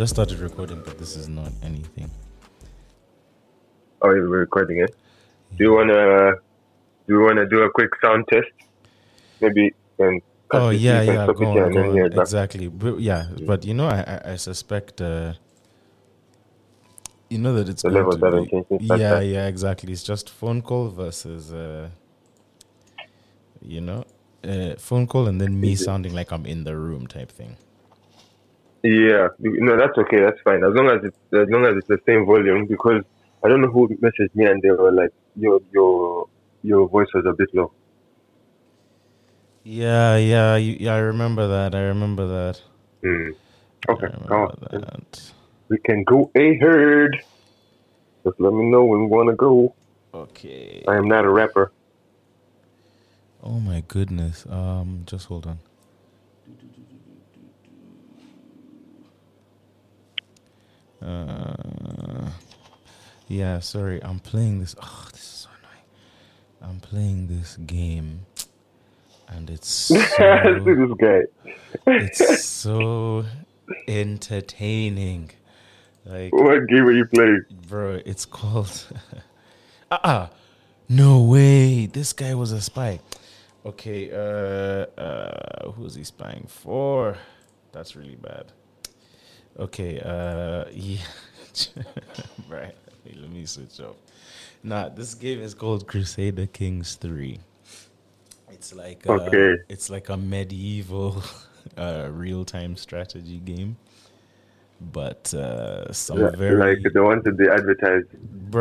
just started recording, but this is not anything. Oh, we're recording it. Do you wanna do you wanna do a quick sound test? Maybe and Oh yeah, yeah, go on, go on. hear it back. exactly. But, yeah, but you know, I I, I suspect. Uh, you know that it's The level be- Yeah, yeah, exactly. It's just phone call versus, uh, you know, uh, phone call and then me sounding like I'm in the room type thing. Yeah, no, that's okay. That's fine. As long as it's as long as it's the same volume, because I don't know who messaged me and they were like, your your your voice was a bit low. Yeah, yeah, you, yeah. I remember that. I remember that. I Okay, on. that. We can go ahead. Just let me know when we want to go. Okay. I am not a rapper. Oh my goodness. Um, just hold on. Uh, yeah, sorry. I'm playing this. Oh, this is so annoying. I'm playing this game, and it's so, this guy. it's so entertaining. Like, What game are you playing? bro, it's called. Ah, uh no way. This guy was a spy. Okay, uh, uh, who's he spying for? That's really bad. Okay, uh, yeah, right. Wait, let me switch off. Nah, this game is called Crusader Kings Three. It's like uh, Okay. it's like a medieval uh, real time strategy game, but uh, some Yeah, very Like the ones that they advertise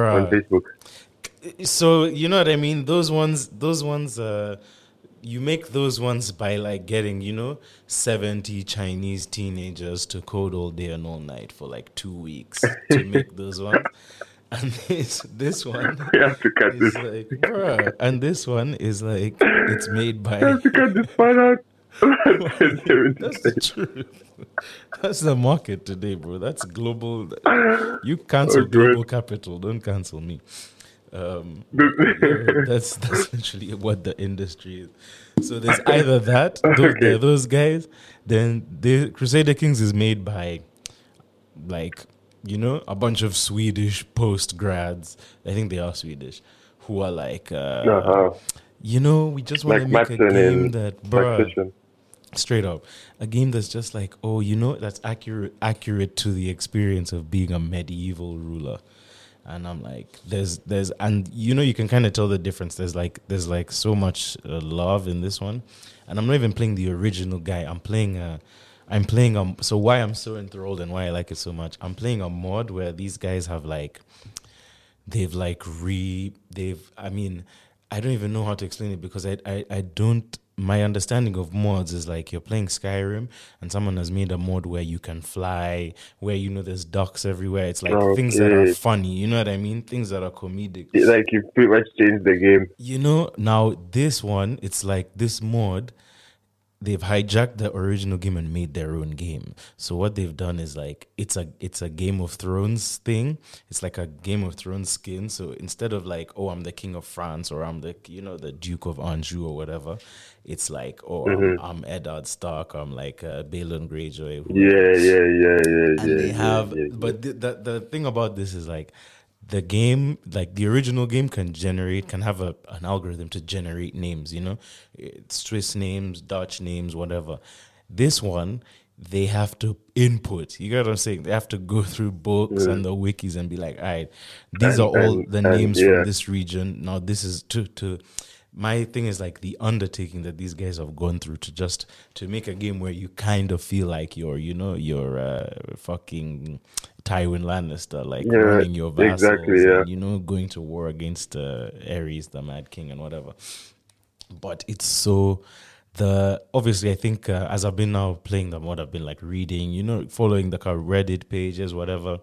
on. Facebook. So you know what I mean? Those ones, those ones, uh, you make those ones by like getting, you know, seventy Chinese teenagers to code all day and all night for like two weeks to make those ones. And this this one We have to cut is this. like, bruh. And this one is like, it's made by. We have to cut this part out. That's the truth. That's the market today, bro. That's global. You cancel Oh, global capital. Don't cancel me. Um, that's that's literally what the industry is. So there's either that, those, Okay. those guys. Then the Crusader Kings is made by, like, you know, a bunch of Swedish post grads. I think they are Swedish, who are like, uh, uh-huh. you know, we just want Like to make a game that, bruh, Practitioner. straight up a game that's just like oh you know that's accurate accurate to the experience of being a medieval ruler and i'm like there's there's and you know you can kind of tell the difference. There's like there's like so much uh, love in this one. And i'm not even playing the original guy. I'm playing a i'm playing um so why i'm so enthralled and why i like it so much i'm playing a mod where these guys have like they've like re they've i mean i don't even know how to explain it because i i, I don't my understanding of mods is like you're playing skyrim and someone has made a mod where you can fly where you know there's ducks everywhere. It's like oh, things that are funny you know what i mean? Things that are comedic. Like you pretty much changed the game. you know, now this one, it's like this mod, they've hijacked the original game and made their own game. So what they've done is like it's a it's a Game of Thrones thing. It's like a Game of Thrones skin. So instead of like, oh, I'm the king of France or I'm the you know the Duke of Anjou or whatever, it's like, oh, I'm, I'm Eddard Stark. I'm like uh, Balon Greyjoy. Yeah, yeah, yeah, yeah, yeah. and they have yeah, yeah. but the, the the thing about this is like the game like the original game can generate can have a an algorithm to generate names you know? Swiss names dutch names whatever. This one they have to input. You get what i'm saying? They have to go through books and the wikis and be like all right these And- are all and- the and, names yeah. from this region. Now this is to to my thing is like the undertaking that these guys have gone through to just to make a game where you kind of feel like you're you know you're uh, fucking Tywin Lannister like Yeah, running your vassals exactly, yeah. and, you know going to war against uh, Aerys the Mad King and whatever but it's so the obviously I think uh, as I've been now playing them, mod, I've been like reading, you know, following the kind of Reddit pages, whatever.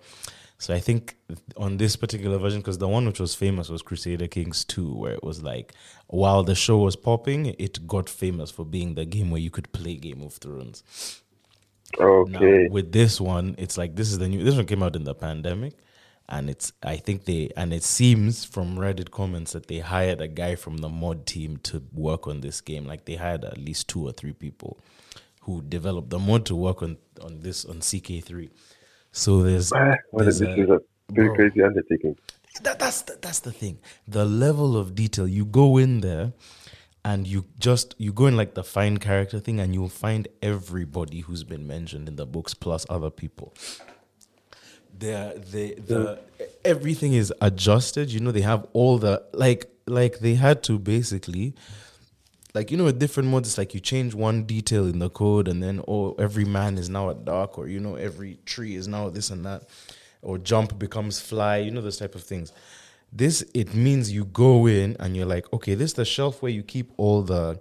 So I think on this particular version, because the one which was famous was Crusader Kings 2, where it was like while the show was popping, it got famous for being the game where you could play Game of Thrones. Now, Okay. with this one, it's like this is the new. This one came out in the pandemic, and it's. I think they and it seems from Reddit comments that they hired a guy from the mod team to work on this game. Like they hired at least two or three people who developed the mod to work on on this on CK3. So there's Ah, well, there's this a- is a very crazy undertaking. that, that's the, that's the thing. The level of detail you go in there, and you just you go in like the find character thing, and you'll find everybody who's been mentioned in the books plus other people. They're, they the everything is adjusted. You know they have all the like like they had to basically like you know with different modes it's like you change one detail in the code and then oh every man is now a dark or you know every tree is now this and that or jump becomes fly you know those type of things this it means you go in and you're like okay this is the shelf where you keep all the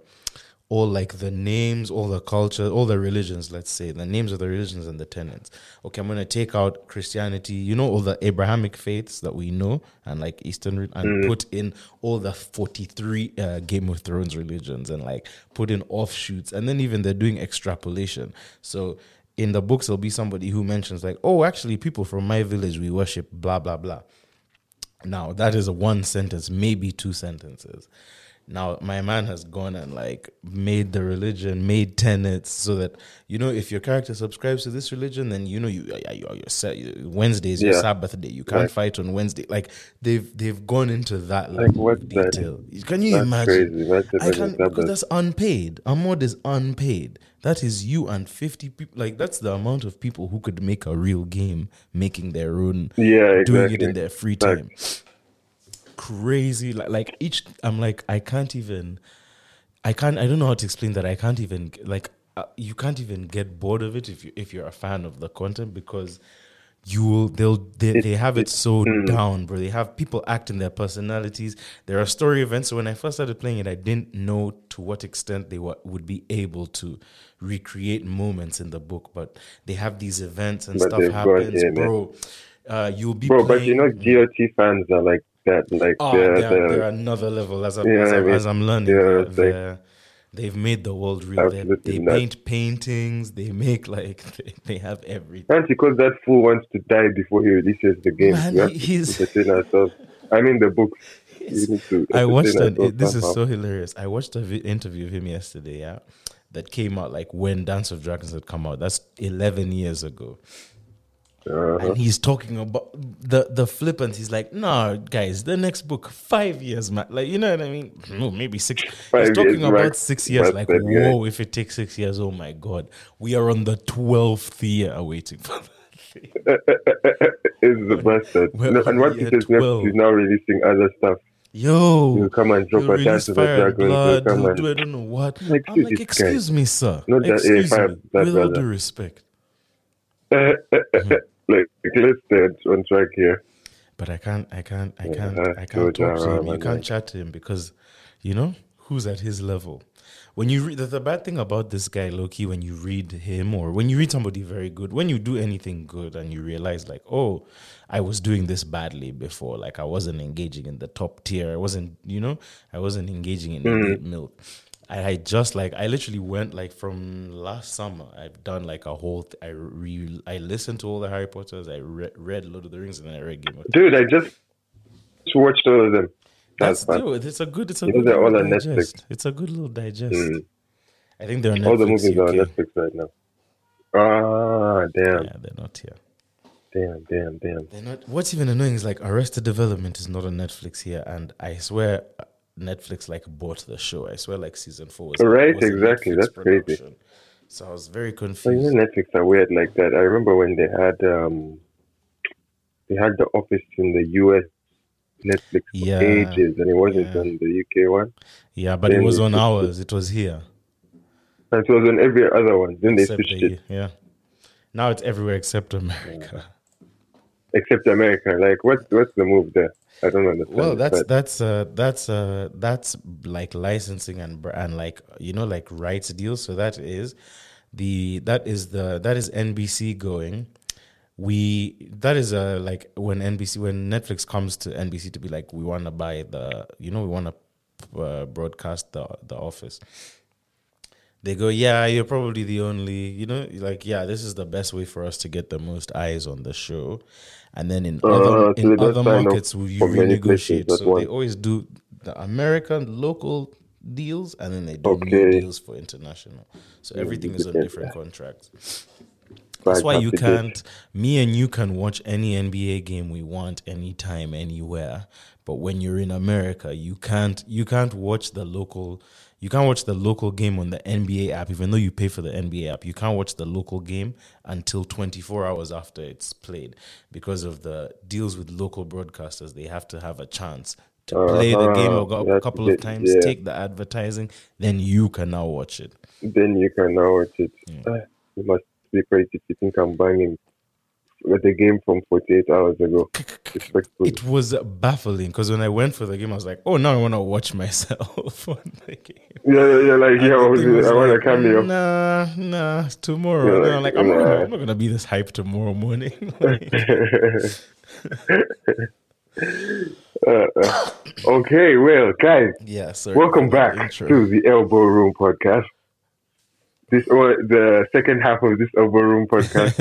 all like the names all the culture all the religions let's say the names of the religions and the tenets. Okay i'm going to take out christianity you know all the abrahamic faiths that we know and like eastern and put in all the 43 uh, game of thrones religions and like put in offshoots and then even they're doing extrapolation. So in the books there'll be somebody who mentions like oh actually people from my village we worship blah blah blah now that is a one sentence, maybe two sentences. Now my man has gone and like made the religion, made tenets, so that you know if your character subscribes to this religion, then you know you you you you're set. Wednesdays your Yeah. Sabbath day. You can't Like- fight on Wednesday. Like they've they've gone into that Like, level of that? detail. Can you That's imagine? crazy. That's I can because that's unpaid. A mod is unpaid. That is you and fifty people. Like that's the amount of people who could make a real game, making their own Yeah, doing it in their free time. Crazy, like like each. I'm like I can't even. I can't. I don't know how to explain that. I can't even like. Uh, you can't even get bored of it if you if you're a fan of the content because you will they'll they, they have it so mm. down bro they have people acting their personalities there are story events so when i first started playing it i didn't know to what extent they wa- would be able to recreate moments in the book but they have these events and But stuff happens bro uh you'll be Bro, but you know, GOT fans are like that. Like Oh, they're, they're, they're, another level as, I'm, Yeah, as, I mean, as I'm learning. yeah, it's like- they're- they've made the world real. They, they paint paintings. They make like they, they have everything. And because that fool wants to die before he releases the game, Man, we have he- to he's- entertain ourselves. I mean, the book. We need to I watched an. This is so hilarious. I watched an vi- interview of him yesterday. Yeah, that came out like when Dance of Dragons had come out. That's eleven years ago. Uh-huh. and he's talking about the the flippant. He's like, "No, guys, the next book, five years, man. Like, you know what I mean? No, maybe six. Five he's talking about max. six years. Like, whoa, if it takes six years, oh my god, we are on the twelfth year waiting for that thing. It's the bastard. We're No, and what he says next, 12. he's now releasing other stuff. Yo, He'll come and drop a dance with the fire and dragons. He'll blood. come and do I don't know what. Like, I'm like, this guy- excuse me, sir. Not that- yeah, excuse me. With all due respect. like, let's stay on track here. But I can't, I can't, I can't, uh, I can't talk to him. You can't chat to him because, you know, who's at his level. When you read, the, the bad thing about this guy, Loki, when you read him or when you read somebody very good, when you do anything good and you realize, like, oh, I was doing this badly before, like I wasn't engaging in the top tier, I wasn't, you know, I wasn't engaging in Mm. elite milk. I, I just like I literally went like from last summer. I've done like a whole. Th- I re I listened to all the Harry Potters. I re- read Lord of the Rings and then I read Game of Dude, I just watched all of them. That's That's fun. dude, it's a good. It's a good all on digest. It's a good little digest. Mm. I think they're on Netflix. All the movies are on Netflix right now. Ah, damn, Yeah, they're not here. damn, damn, damn. They're not. What's even annoying is like Arrested Development is not on Netflix here, and I swear Netflix like bought the show. I swear like season four was Right, was exactly. That's crazy. So I was very confused. know, Netflix are weird like that. I remember when they had um, they had the office in the US Netflix for Yeah, ages, and it wasn't yeah. on the UK one. Yeah, but it was on it. ours. It was here. And it was on every other one. Then they Except switched the, it, yeah. Now it's everywhere except America. Except America. Like, what's what's the move there? I don't understand. Well, that's but- that's uh that's uh that's like licensing and and like you know like rights deals. So that is the that is the that is NBC going. We that is uh like when NBC when Netflix comes to NBC to be like we want to buy the you know we want to uh, broadcast the the Office. They go, yeah, you're probably the only, you know, like, yeah, this is the best way for us to get the most eyes on the show. And then in Uh, other in other markets, we renegotiate. at So they always do the American local deals, and then they do Okay. new deals for international. So everything is on different. different contracts. That's why you can't. Me and you can watch any NBA game we want anytime, anywhere. But when you're in America, you can't. You can't watch the local. You can't watch the local game on the NBA app, even though you pay for the NBA app. You can't watch the local game until 24 hours after it's played because of the deals with local broadcasters. They have to have a chance to play the game a, couple of times, yeah. take the advertising, then you can now watch it. Then you can now watch it. Ah, you must be crazy if you think I'm banging with the game from 48 hours ago. Respectfully. It was baffling because when I went for the game, I was like, "Oh, now I want to watch myself on the game." Yeah, yeah, yeah, like, yeah, And the thing I was want a like, cameo. Nah, nah, tomorrow. Yeah, like, I'm like, I'm not, gonna, nah. I'm not gonna be this hype tomorrow morning. Like, Uh, uh, okay, well, guys, yeah, sorry. welcome back intro. to the Elbow Room podcast. This or the second half of this over Room podcast.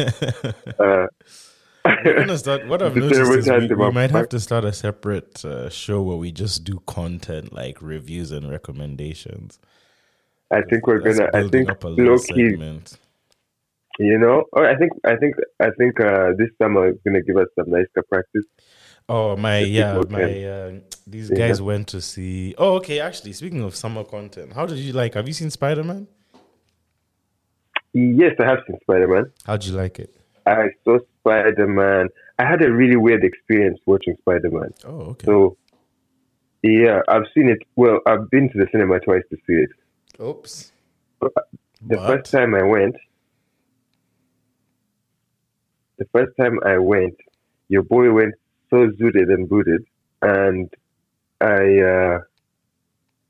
Uh, We're gonna start. What I've noticed is we, we might have to start a separate uh, show where we just do content like reviews and recommendations. I think we're That's gonna. I think low key. segment. You know, oh, I think I think I think uh, this summer is gonna give us some nice practice. Oh my, yeah, my uh, these Yeah. guys went to see. Oh, okay. Actually, speaking of summer content, how did you like? Have you seen Spider Man? Yes, I have seen Spider Man. How'd you like it? I saw Spider Man. I had a really weird experience watching Spider Man. Oh, okay. So, yeah, I've seen it. Well, I've been to the cinema twice to see it. Oops. The But first time I went, the first time I went, your boy went so zooted and booted, and I, uh,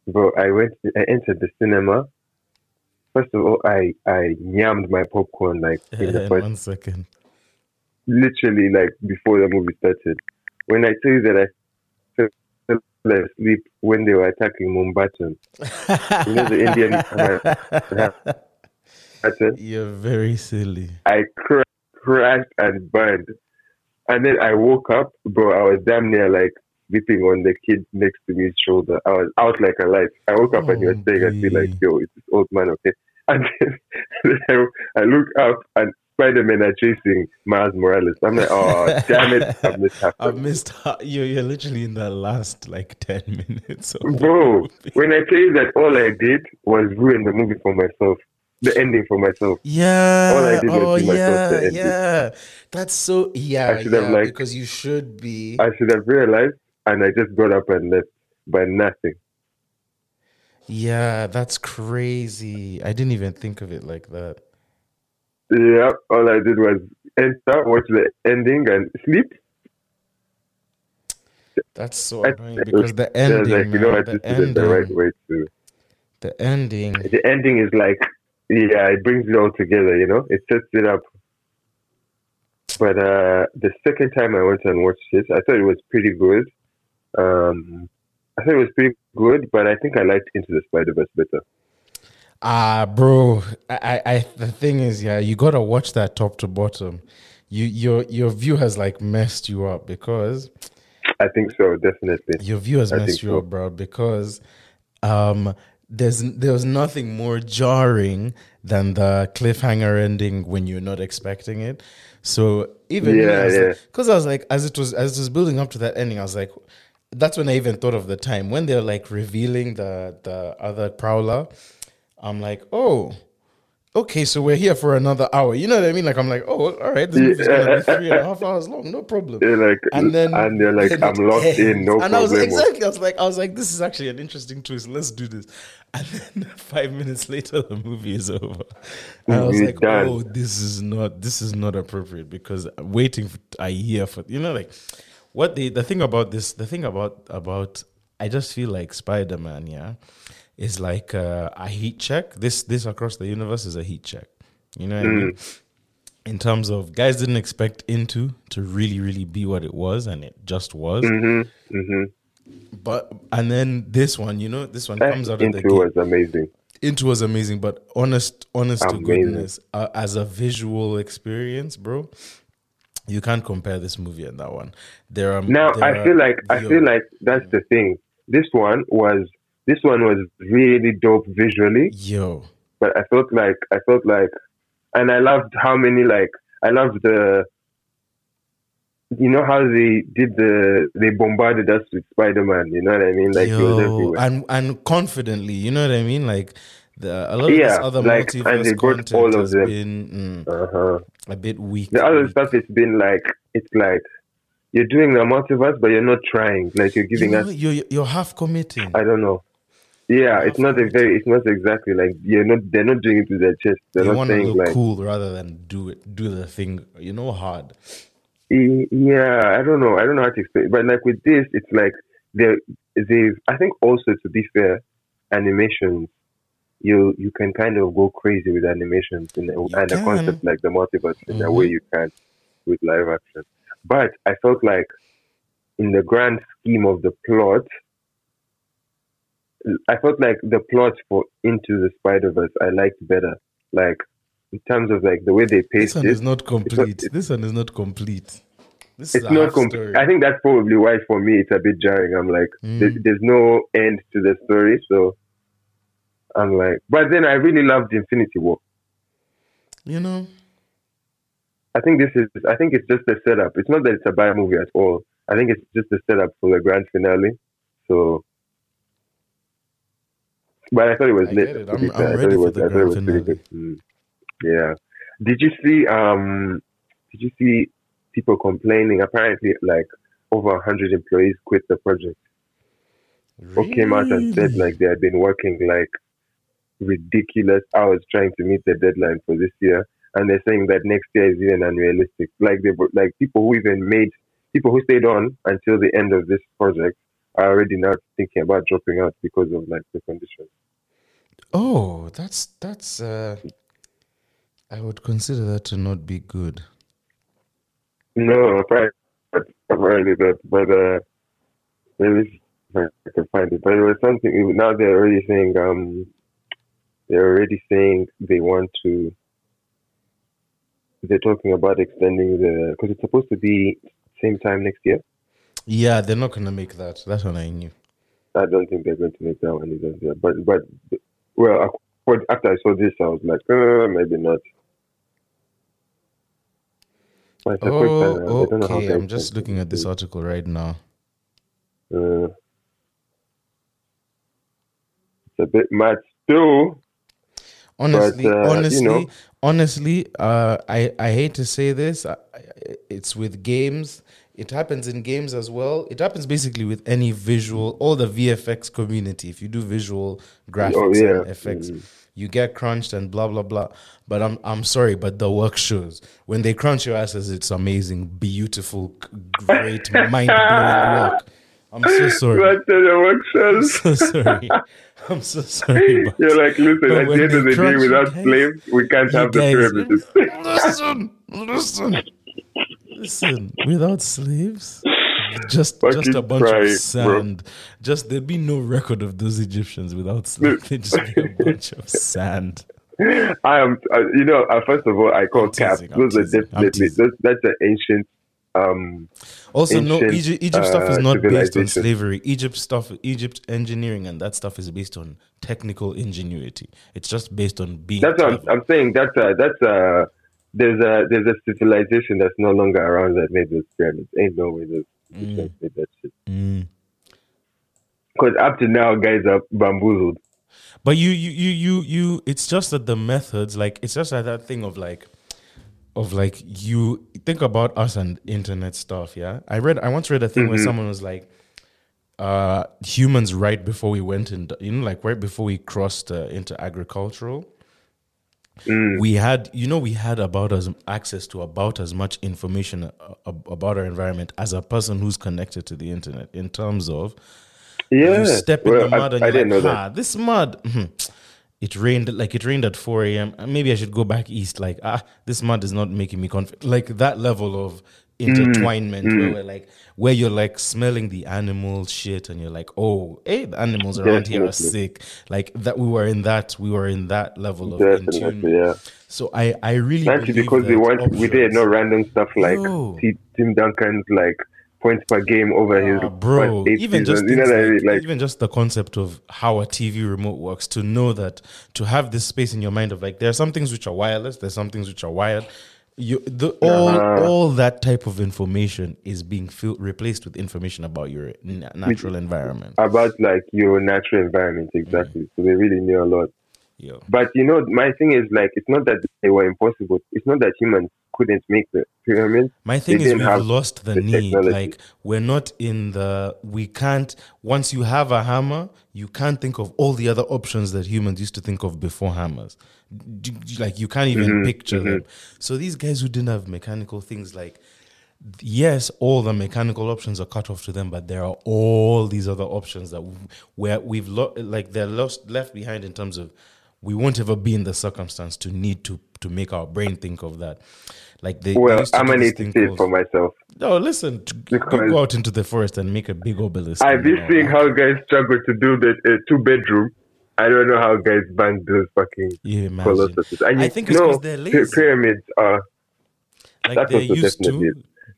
bro, I went, I entered the cinema. First of all, I I yammed my popcorn like in the first, one second. literally like before the movie started. When I tell you that I fell asleep when they were attacking Mumbattan, you know the Indian? You're very silly. I cra- crashed and burned. And then I woke up, bro. I was damn near like sleeping on the kid next to me's shoulder. I was out like a light. I woke up and he was Oh, saying, I feel like, yo, it's this old man, okay? And then, I, look up and Spider Man are chasing Miles Morales. I'm like, oh, damn it, I missed half. I missed. ha- You're, you're literally in the last like ten minutes. Of Bro, when I tell you that all I did was ruin the movie for myself, the ending for myself. Yeah. All I did was oh give myself yeah, the ending. yeah. That's so yeah, I should have, like- because you should be. I should have realized, and I just got up and left by nothing. Yeah, that's crazy. I didn't even think of it like that. Yeah, all I did was enter, watch the ending, and sleep. That's so annoying because the ending, like, you know, man, I the it the right ending, way to. the ending. The ending is like, yeah, it brings it all together. You know, it sets it up. But uh, the second time I went and watched it, I thought it was pretty good. Um, I thought it was pretty good, but I think I liked Into the Spider Verse better. Ah, bro. I, I, I, the thing is, yeah, you gotta watch that top to bottom. You, your, your view has like messed you up because I think so, definitely. your view has I messed you so. up, bro. Because, um, there's there was nothing more jarring than the cliffhanger ending when you're not expecting it. So even Yeah, yeah. because I was like, as it was as it was building up to that ending, I was like, that's when I even thought of the time when they're like revealing the the other prowler. I'm like, oh, okay, so we're here for another hour. You know what I mean? Like I'm like, oh, all right, this movie's gonna be three and a half hours long, no problem. They're like, And then and they're like, I'm locked in, no and I was problem. exactly, I was like, I was like, this is actually an interesting twist. Let's do this. And then five minutes later, the movie is over. And I was like, done. oh, this is not, this is not appropriate because waiting for a year for, you know, like what the the thing about this, the thing about about, I just feel like Spider Man, yeah, is like uh, a heat check. This this across the universe is a heat check. You know what I mean? Mm. in terms of guys didn't expect into to really really be what it was and it just was Mm-hmm. Mm-hmm. but and then this one you know this one comes out of the Into was amazing. into was amazing but honest honest to goodness uh, as a visual experience bro you can't compare this movie and that one there are Now there I feel like I feel like that's the thing. This one was This one was really dope visually, Yo. but I felt like I felt like, and I loved how many like I loved the. You know how they did the they bombarded us with Spider Man. You know what I mean? Like it was Yo. everywhere. And and confidently, you know what I mean? Like the a lot of Yeah, other like, and multiverse they got content all of has them. been mm, Uh huh. a bit weak. The other stuff it's been like it's like you're doing the multiverse, but you're not trying. Like you're giving you us you're, you're half committing. I don't know. Yeah, it's not a very. It's not exactly like you're not. They're not doing it with their chest. They're you not want to look like. cool rather than do it, do the thing, you know, hard. "E- Yeah, I don't know. I don't know how to explain. But like with this, it's like they they. I think also to be fair, animations. You you can kind of go crazy with animations in a, and a concept like the multiverse in a Mhm. way you can't with live action. But I felt like in the grand scheme of the plot, I felt like the plot for Into the Spider Verse I liked better. Like in terms of like the way they paced This one it, is not complete. this one is not complete. This it's a not complete. I think that's probably why for me it's a bit jarring. I'm like, Mm. there, there's no end to the story, so I'm like, but then I really loved Infinity War. you know, I think this is. I think it's just a setup. It's not that it's a bad movie at all. I think it's just a setup for the grand finale. So, but I thought it was I lit. it. I'm- I'm ready for was- the I thought it grand finale. good. Mm. Yeah. Did you see? Um. Did you see people complaining? Apparently, like over hundred employees quit the project. Really? Or came out and said like they had been working like ridiculous hours trying to meet the deadline for this year, and they're saying that next year is even unrealistic. Like they like people who even made people who stayed on until the end of this project are already now thinking about dropping out because of like the conditions. Oh, that's that's. uh I would consider that to not be good. No, apparently, apparently that, but uh, maybe I can find it. But it was something. Now they're already saying um, they're already saying they want to. They're talking about extending the because it's supposed to be same time next year. Yeah, they're not gonna make that. That's what I knew. I don't think they're going to make that one either. Yeah, But but well, after I saw this, I was like, uh, maybe not. But it's a quick turnaround. I Oh, don't know how okay. I'm just looking at this article right now. Uh, it's a bit mad still. Honestly, uh, you honestly, know. honestly, uh, I I hate to say this. I- it's with games. It happens in games as well. It happens basically with any visual, all the VFX community. If you do visual graphics Oh, yeah. and effects, Mhm. you get crunched and blah blah blah. But I'm I'm sorry, but the work shows. When they crunch your asses, it's amazing, beautiful, great, mind blowing work. I'm so sorry. But the work shows. I'm so sorry. I'm so sorry. But you're like, listen, But at the end of the day, without guys- slaves, we can't you have the guys- pyramids. listen, listen, listen. Without slaves, just Fucking just a bunch try, of bro. sand. Just there'd be no record of those Egyptians without slaves. They'd just be a bunch of sand. I am, uh, you know, uh, first of all, I call I'm cap. Those are teasing, I'm definitely, those, that's an ancient, um, Also, no, Egypt, Egypt stuff is uh, not based on slavery. Egypt stuff, Egypt engineering, and that stuff is based on technical ingenuity. It's just based on being. that's what I'm. I'm saying. That's a, that's a, there's a, there's a civilization that's no longer around that made those pyramids. Ain't no way those made that shit. Mm. Because up to now, guys are bamboozled. But you, you, you, you, you. It's just that the methods, like, it's just like that thing of like, of like you think about us and internet stuff. Yeah, I read. I once read a thing where someone was like, uh, humans right before we went into, you know, like right before we crossed uh, into agricultural. Mm. We had, you know, we had about as access to about as much information uh, ab- about our environment as a person who's connected to the internet. In terms of, Yeah. you step in Well, the I- mud and you're didn't like, know that. ah, this mud. It rained like it rained at 4 a.m. Maybe I should go back east. Like, ah, this mud is not making me confident. Like that level of intertwinement Mm, where we're like where you're like smelling the animal shit and you're like, oh, hey, the animals around here are sick. Like that we were in that we were in that level of Definitely, yeah. So I, I really Actually, because we that want we did no random stuff like Yo. Tim Duncan's like points per game over his Ah, bro, even just. You know things what I mean? like, Like, even just the concept of how a TV remote works to know that to have this space in your mind of like there are some things which are wireless, there's some things which are wired. You the all Uh-huh. all that type of information is being filled, replaced with information about your na- natural environment. about like your natural environment exactly. Mm. So they really knew a lot. Yo. But you know, my thing is like it's not that they were impossible. It's not that humans couldn't make the pyramids. My thing They is we've lost the, the need. technology. Like we're not in the we can't once you have a hammer, you can't think of all the other options that humans used to think of before hammers. Like you can't even Mm-hmm, picture them. So these guys who didn't have mechanical things like yes, all the mechanical options are cut off to them, but there are all these other options that where we've lo- like they're lost left behind in terms of we won't ever be in the circumstance to need to to make our brain think of that. Like they, they Well, to I'm do gonna this need to thing see it for myself. no, listen. Go, out into the forest and make a big obelisk. I've been seeing how guys struggle to build a, a two bedroom. I don't know how guys bang those fucking You colossuses. And I think it's know, 'cause they're lazy. pyramids are Like that's they're used to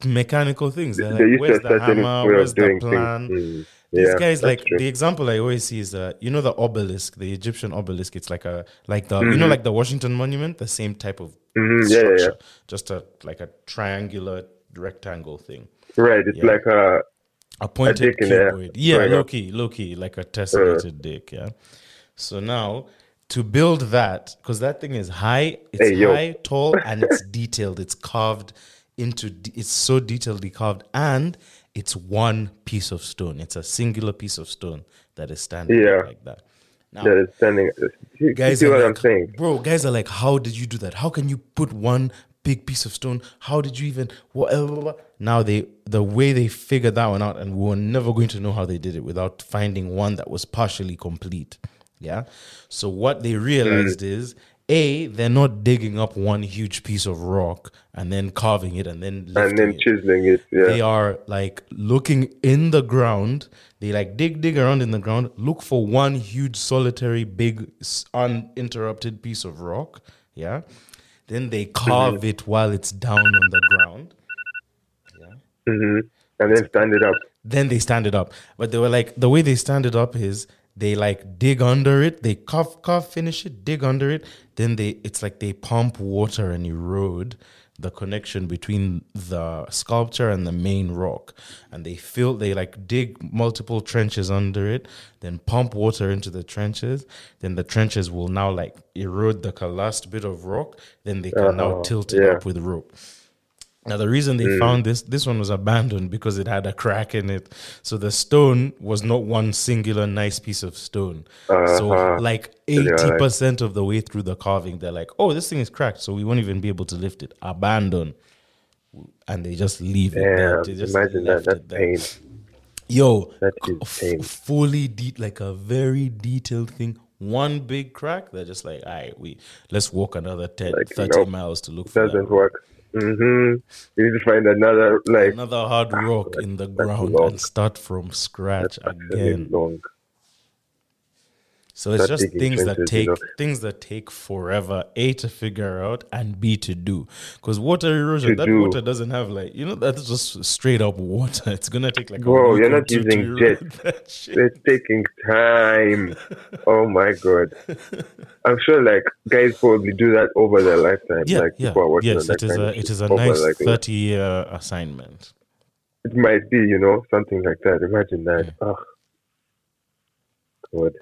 mechanical things. They're they're like, used where's to the hammer? Where's the doing plan? things. These Yeah, guys, like true. the example I always see is, uh, you know, the obelisk, the Egyptian obelisk. It's like a like the you know like the Washington Monument, the same type of Mhm, yeah, yeah, yeah. structure, just a like a triangular rectangle thing. Right, it's Yeah. like a a pointed dick in cuboid. Yeah, Right low up. key, low key, like a tessellated dick. Yeah. So now to build that, because that thing is high, it's Hey, high, tall, and it's detailed. It's carved into. de- It's so detailedly carved, and it's one piece of stone. It's a singular piece of stone that is standing Yeah. like that. Now, that is standing. You, guys see what like, I'm saying? bro guys are like how did you do that how can you put one big piece of stone how did you even what blah, blah, blah. now they the way they figured that one out and we were never going to know how they did it without finding one that was partially complete yeah so what they realized mm. is a they're not digging up one huge piece of rock and then carving it and then And then it chiseling it. Yeah. they are like looking in the ground. They like dig, dig around in the ground, look for one huge, solitary, big, uninterrupted piece of rock. Yeah. Then they carve it while it's down on the ground. Yeah. Mm-hmm. And then stand it up. Then they stand it up. But they were like, the way they stand it up is they like dig under it, they cough, carve, finish it, dig under it. Then they, it's like they pump water and erode the connection between the sculpture and the main rock. And they fill, they like dig multiple trenches under it, then pump water into the trenches. Then the trenches will now like erode the last bit of rock. Then they can now Uh-oh, tilt it yeah. up with rope. Now the reason they Mm. found this this one was abandoned because it had a crack in it. So the stone was not one singular nice piece of stone. So Uh-huh. like they're like- eighty percent of the way through the carving, they're like, "Oh, this thing is cracked, so we won't even be able to lift it." Abandon, and they just leave it there. They just imagine that. That's pain. Yo, That is f- pain. fully de- like a very detailed thing. One big crack. They're just like, all right, we let's walk another 10, Like, 30 nope, miles to look for that Doesn't rock. work. Hmm You need to find another like another hard rock in the ground and start from scratch again. long. So it's just things that you take know. things that take forever. A to figure out and B to do. Because water erosion, To that do. water doesn't have like you know that's just straight up water. It's gonna take like a Bro, week you're not using jets. It's taking time. oh my god. I'm sure like guys probably do that over their lifetime. Yeah, like yeah, yes. It is a it is a nice like, thirty year assignment. It might be, you know, something like that. Imagine that. Oh, God.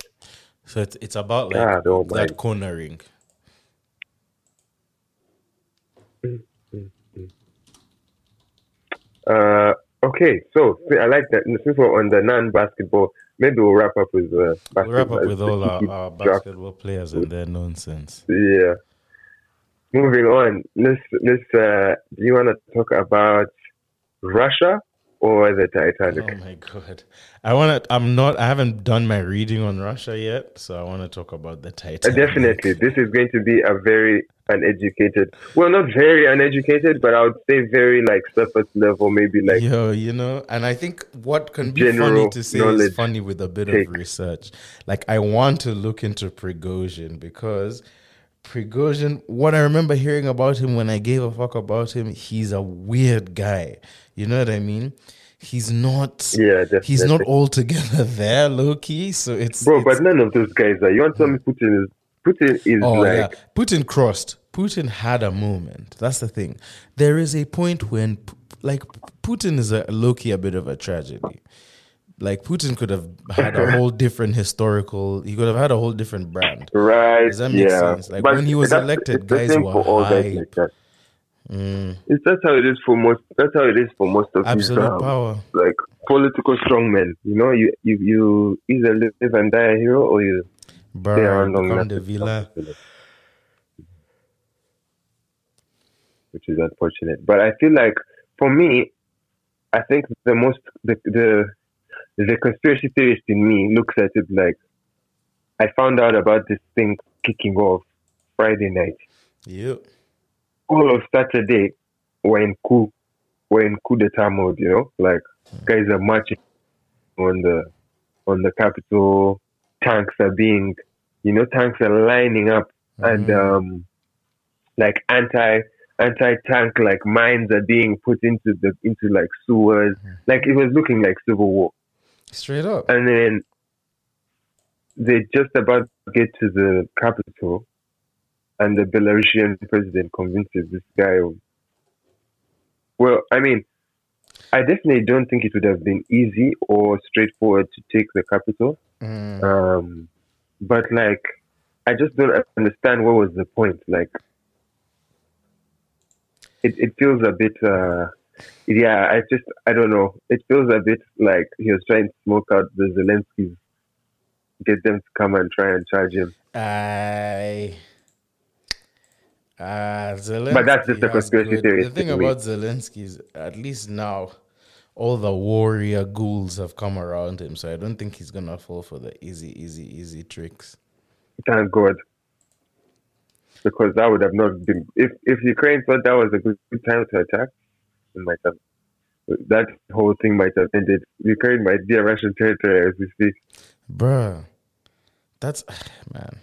So it's it's about like God, oh that cornering. Uh, okay, so I like that. Since we're on the non-basketball, maybe we'll wrap up with uh, basketball. We'll wrap up with all our, our basketball players and their nonsense. Yeah. Moving on. Let's let's. Uh, do you want to talk about Russia or the Titanic? Oh my god! I want to. I'm not. I haven't done my reading on Russia yet, so I want to talk about the Uh, Titanic. definitely, this is going to be a very uneducated. Well, not very uneducated, but I would say very like surface level, maybe like Yo, you know, and I think what can be funny to say is funny with a bit take. of research. Like, I want to look into Prigozhin because Prigozhin, what I remember hearing about him when I gave a fuck about him, he's a weird guy. You know what I mean? He's not Yeah, definitely. he's not altogether there, low key. So it's Bro, it's- but none of those guys are. You want to tell me Putin is Putin is Oh like yeah, Putin crossed. Putin had a moment. That's the thing. There is a point when, like, Putin is a low key a bit of a tragedy. Like Putin could have had a whole different historical. He could have had a whole different brand. right. Does that make yeah. sense? Like, when he was elected, guys were hype. like. Mm, It's that's how it is for most. That's how it is for most of these absolute um, power. like political strongmen. You know, you you you either live and die a hero or you stay around Bro, long the to villa. become a villain. which is unfortunate. But I feel like for me, I think the most the the the conspiracy theorist in me looks at it like I found out about this thing kicking off Friday night. Yep. All of Saturday, we're in coup, we're in coup d'état mode. You know, like guys are marching on the on the capital, Tanks are being, you know, tanks are lining up and Mhm. um, like anti anti tank like mines are being put into the into like sewers. Like it was looking like civil war. Straight up. And then they just about get to the capital, and the Belarusian president convinces this guy. Of, well, I mean, I definitely don't think it would have been easy or straightforward to take the capital. Mm. Um, but like, I just don't understand what was the point. Like, it it feels a bit. Uh, yeah, I just I don't know. It feels a bit like he was trying to smoke out the Zelensky's, get them to come and try and charge him. I. Uh, Ah, Zelensky But that's just a conspiracy theory The thing about Zelensky is, at least now, all the warrior ghouls have come around him. So I don't think he's gonna fall for the easy, easy, easy tricks. Thank God, because that would have not been if if Ukraine thought that was a good, good time to attack, it might have. That whole thing might have ended. Ukraine might be a Russian territory as we speak. Bruh. That's man.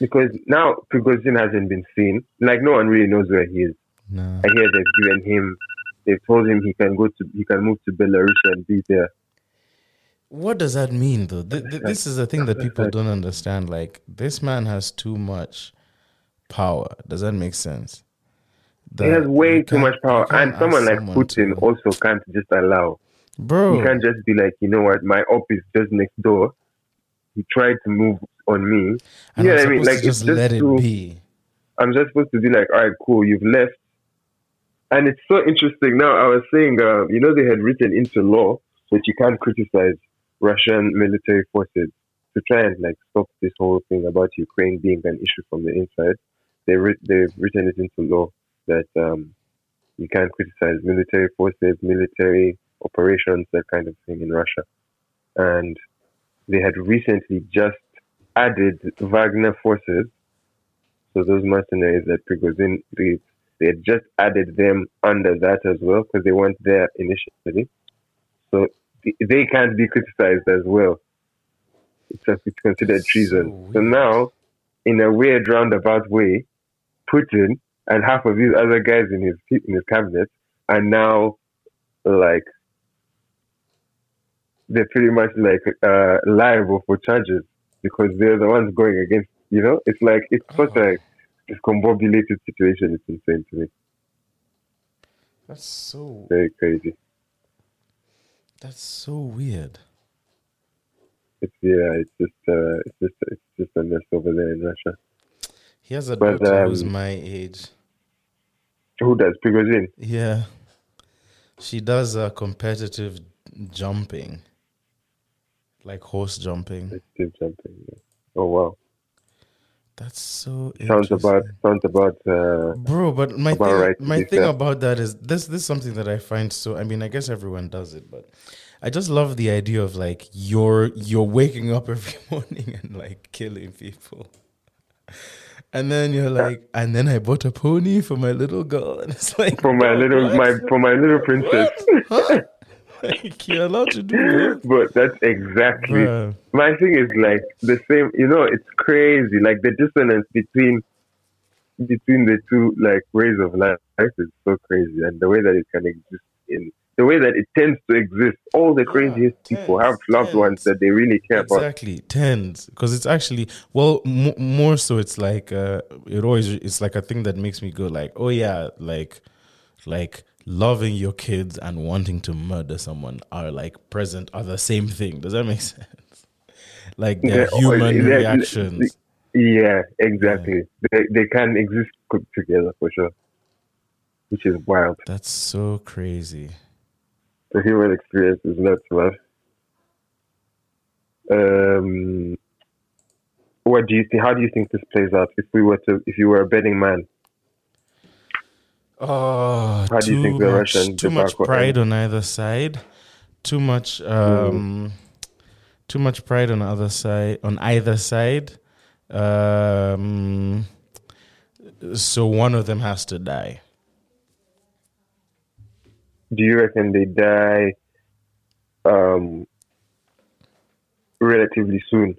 Because now Prigozhin hasn't been seen. Like no one really knows where he is. Nah. I hear they've given him, they've told him he can go to, he can move to Belarus and be there. What does that mean though? Th- th- this is the thing that people don't understand. Like this man has too much power. Does that make sense? he has way too much power, and someone like someone Putin also can't just allow. bro. He can't just be like, you know what, my op is just next door. He tried to move on me. and yeah, I'm I mean, like to just just let it too- be. I'm just supposed to be like, all right, cool, you've left. And it's so interesting. Now, I was saying, uh, you know, they had written into law that you can't criticize Russian military forces to try and like stop this whole thing about Ukraine being an issue from the inside. They they've written it into law that um, you can't criticize military forces, military operations, that kind of thing in Russia. And they had recently just added Wagner forces so those mercenaries that Prigozhin they, they had just added them under that as well because they weren't there initially. So th- they can't be criticized as well. It's, a, it's considered treason. So weird. now, in a weird roundabout way, Putin and half of these other guys in his in his cabinet are now like they're pretty much like uh, liable for charges because they're the ones going against. You know, it's like it's such a discombobulated situation. It's insane to me. That's so Very crazy. that's so weird. It's yeah. It's just uh, it's just it's just a mess over there in Russia. He has a But, daughter who's um, my age. Who does Prigozhin? Yeah. She does uh, competitive jumping. Like horse jumping. It's jumping. yeah. Oh wow! That's so Sounds about sounds about uh, Bro, but my thing, right, my thing about that is this. This is something that I find so. I mean, I guess everyone does it, but I just love the idea of like you're you're waking up every morning and like killing people, and then you're like, and then I bought a pony for my little girl, and it's like for my little what? my for my little princess. Huh? you're allowed to do that, but that's exactly Bruh. my thing is like the same you know it's crazy like the dissonance between between the two like ways of life is so crazy and the way that it can exist in the way that it tends to exist. All the craziest Yeah, people have loved tends. ones that they really care about. exactly tens because it's actually well m- more so it's like uh it always it's like a thing that makes me go like oh yeah like like loving your kids and wanting to murder someone are like present are the same thing does that make sense like they're They're- human they're- reactions Yeah, exactly. They they can exist together for sure, which is wild. that's so crazy The human experience is nuts, man. Um, what do you think? How do you think this plays out? If we were to, if you were a betting man, Oh, How do you think the much, too much pride on either side, too much, um, too much pride on other side, on either side. Um, so one of them has to die. do you reckon they die um, relatively soon?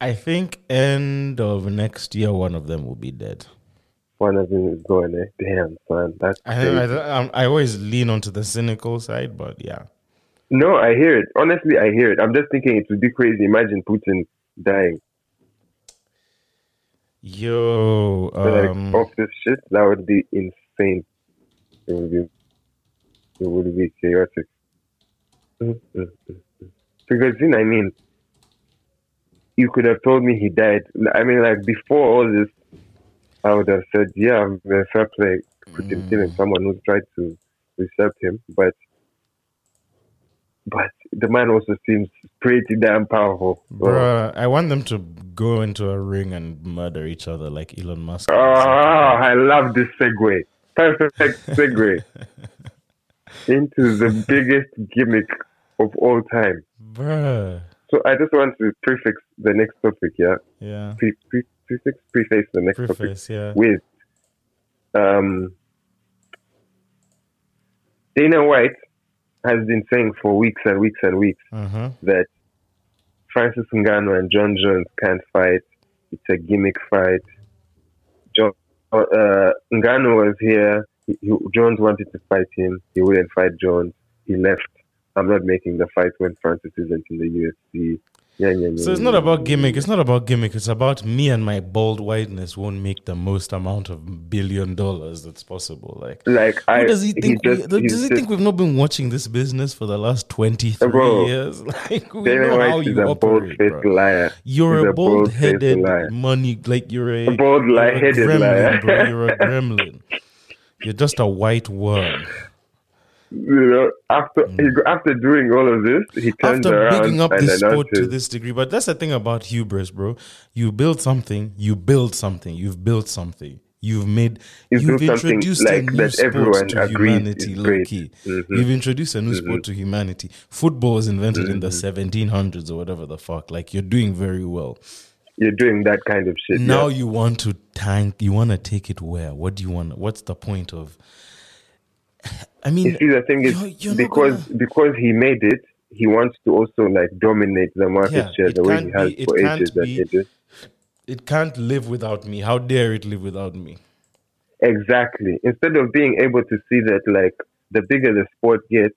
I think end of next year, one of them will be dead. One of them is going there. Damn, son, that's I. I, I, always lean onto the cynical side, but yeah. No, I hear it. Honestly, I hear it. I'm just thinking it would be crazy. Imagine Putin dying Yo, like um, off this shit. That would be insane. It would be, it would be chaotic. Mm, mm, mm, mm. Because then, I mean, you could have told me he died. I mean, like before all this, I would have said, yeah, fair play, Putin Mm. killing someone who tried to usurp him, but. But the man also seems pretty damn powerful. Bruh, I want them to go into a ring and murder each other like Elon Musk. Oh, I love this segue. Perfect segue into the biggest gimmick of all time. Bruh. So I just want to prefix the next topic, yeah? Yeah. Pre- pre- prefix, preface the next topic Preface, yeah. with um, Dana White has been saying for weeks and weeks and weeks Uh-huh. that Francis Ngannou and Jon Jones can't fight. It's a gimmick fight. John, uh, Ngannou was here. He, he- Jones wanted to fight him. He wouldn't fight Jones. He left. I'm not making the fight when Francis isn't in the UFC. Yeah, yeah, yeah. So it's yeah, not yeah. about gimmick. It's not about gimmick. It's about me and my bald whiteness won't make the most amount of billion dollars that's possible. Like, Like I, does he think? just, we, he's does he just- think we've not been watching this business for the last twenty three Bro, years? Like, we know how White you a operate, bro. liar. You're He's a bald-headed liar. money. Like you're a A bold, you're a light-headed gremlin, liar. You're a gremlin. You're just a white worm. You know, after he, after doing all of this, he turns Mm. After around bigging up and this sport to this degree, but that's the thing about hubris, bro. You build something, you build something, you've built something, you've made, You've you've, introduced like a new that sport to humanity. is Low great. key, Mhm. you've introduced a new sport to humanity. Football was invented in the 1700s or whatever the fuck. Like you're doing very well. you're doing that kind of shit. Now yeah. you want to tank. You want to take it where? What do you want? What's the point of? I mean, You see, the thing is, you're- you're because gonna- because he made it, he wants to also like dominate the market Yeah, share the way he has be- for ages and be- ages. it can't live without me. How dare it live without me? Exactly. Instead of being able to see that, like, the bigger the sport gets,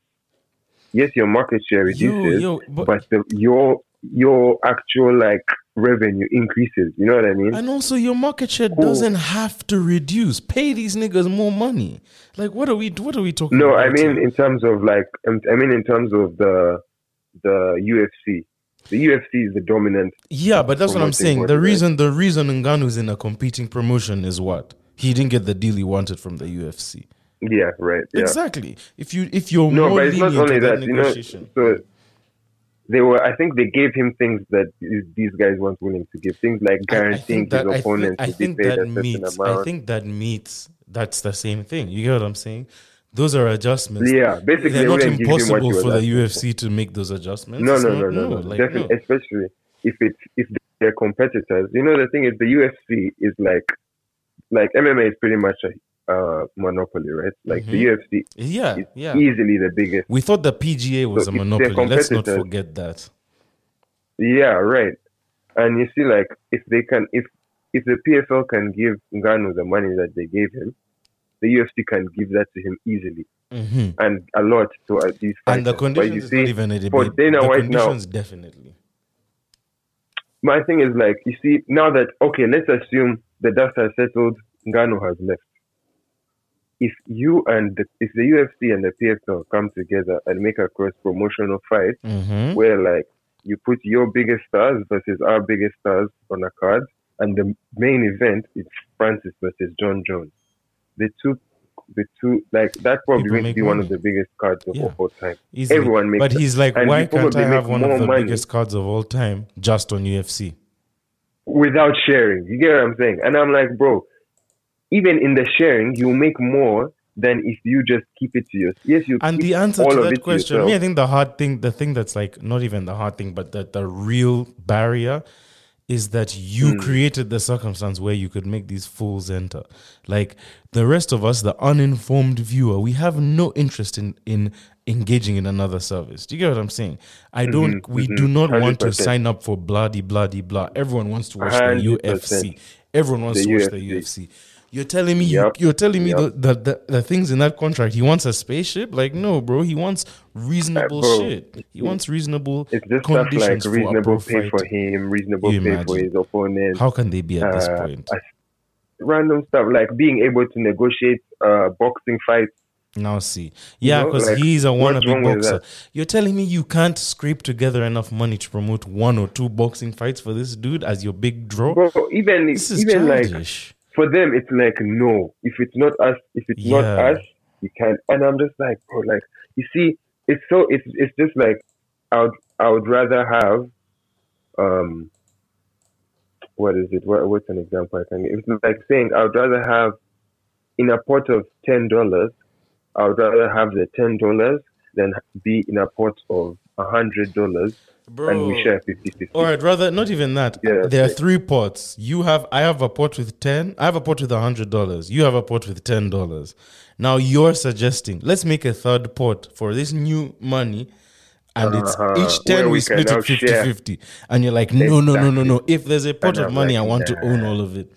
yes, your market share reduces, yo, but- but the, your your actual like revenue increases. You know what I mean? And also, your market share doesn't have to reduce. Pay these niggas more money. Like, what are we? What are we talking? No, I mean here? in terms of like, um, I mean in terms of the the UFC. The UFC is the dominant. yeah, but that's what I'm saying. The reason, the reason Ngannou's in a competing promotion is what he didn't get the deal he wanted from the UFC. Yeah, right. Yeah. Exactly. If you, if you're No, more but it's not only that. You know, negotiation, so they were. I think they gave him things that these guys weren't willing to give. Things like I- I guaranteeing think that his I think, I think that meets. amount. I think that meets. That's the same thing. You get what I'm saying? Those are adjustments. yeah, basically, They're not wouldn't give him what impossible for the UFC to make those adjustments. No, no, not- no, no, no. like, Definitely, especially if it's if they're competitors. You know, the thing is, the UFC is like like MMA is pretty much a uh, monopoly, right? Like the Mhm. UFC Yeah, is yeah. easily the biggest. We thought the PGA was So a monopoly. Let's not forget that. Yeah, right. And you see, like if they can, if if the PFL can give Ngannou the money that they gave him, the UFC can give that to him easily hmm and a lot to uh, these fighters. And the conditions you is see, not even a debate. for Dana the White now- definitely. my thing is like, you see, now that okay, let's assume the dust has settled, Ngannou has left. If you and the, if the UFC and the PFL come together and make a cross promotional fight hmm where like you put your biggest stars versus our biggest stars on a card, and the main event is Francis versus Jon Jones. The two, the two, like that's probably People to be one of the biggest cards of Yeah. all time. Easily. Everyone makes but that. he's like, And why can't I have one of the money. biggest cards of all time just on UFC? without sharing. You get what I'm saying? And I'm like, bro, even in the sharing, you make more than if you just keep it to yourself. Yes, you And the answer to that question, yourself. me, I think the hard thing, the thing that's like not even the hard thing, but that the real barrier is that you Hmm. created the circumstance where you could make these fools enter. Like the rest of us, the uninformed viewer, we have no interest in in engaging in another service. Do you get what I'm saying? I don't. Mhm, we mhm, do not want to sign up for bloody bloody blah. Everyone wants to watch the 100%. UFC. Everyone wants The to watch the UFC. You're telling me Yep. you, you're telling me Yep. the, the, the the things in that contract. He wants a spaceship. Like no, bro. He wants reasonable bro, shit. He wants reasonable It's just stuff like conditions for reasonable pay fight. for him, reasonable You pay for imagine. his opponent, How can they be at this uh, point? random stuff like being able to negotiate uh, boxing fights. Now see, yeah, know, because like, he's a wannabe boxer. You're telling me you can't scrape together enough money to promote one or two boxing fights for this dude as your big draw? Bro, even this is even like childish. For them, it's like no. If it's not us, if it's not us, you can't. And I'm just like, bro, like you see, it's so it's it's just like I would I would rather have um what is it? What, what's an example I can? give? It's like saying I would rather have in a pot of ten dollars. I would rather have the ten dollars than be in a pot of a hundred dollars Bro, and we share 50-50. Or I'd rather not even that. Yeah, there are yeah. three pots. You have I have a pot with ten. I have a pot with a hundred dollars. You have a pot with ten dollars. Now you're suggesting let's make a third pot for this new money. And it's Uh-huh. each 10 Where we, we split it now 50 share. 50. And you're like, no, no, no, no, no. If there's a pot And of I'm money, like, I want to own all of it.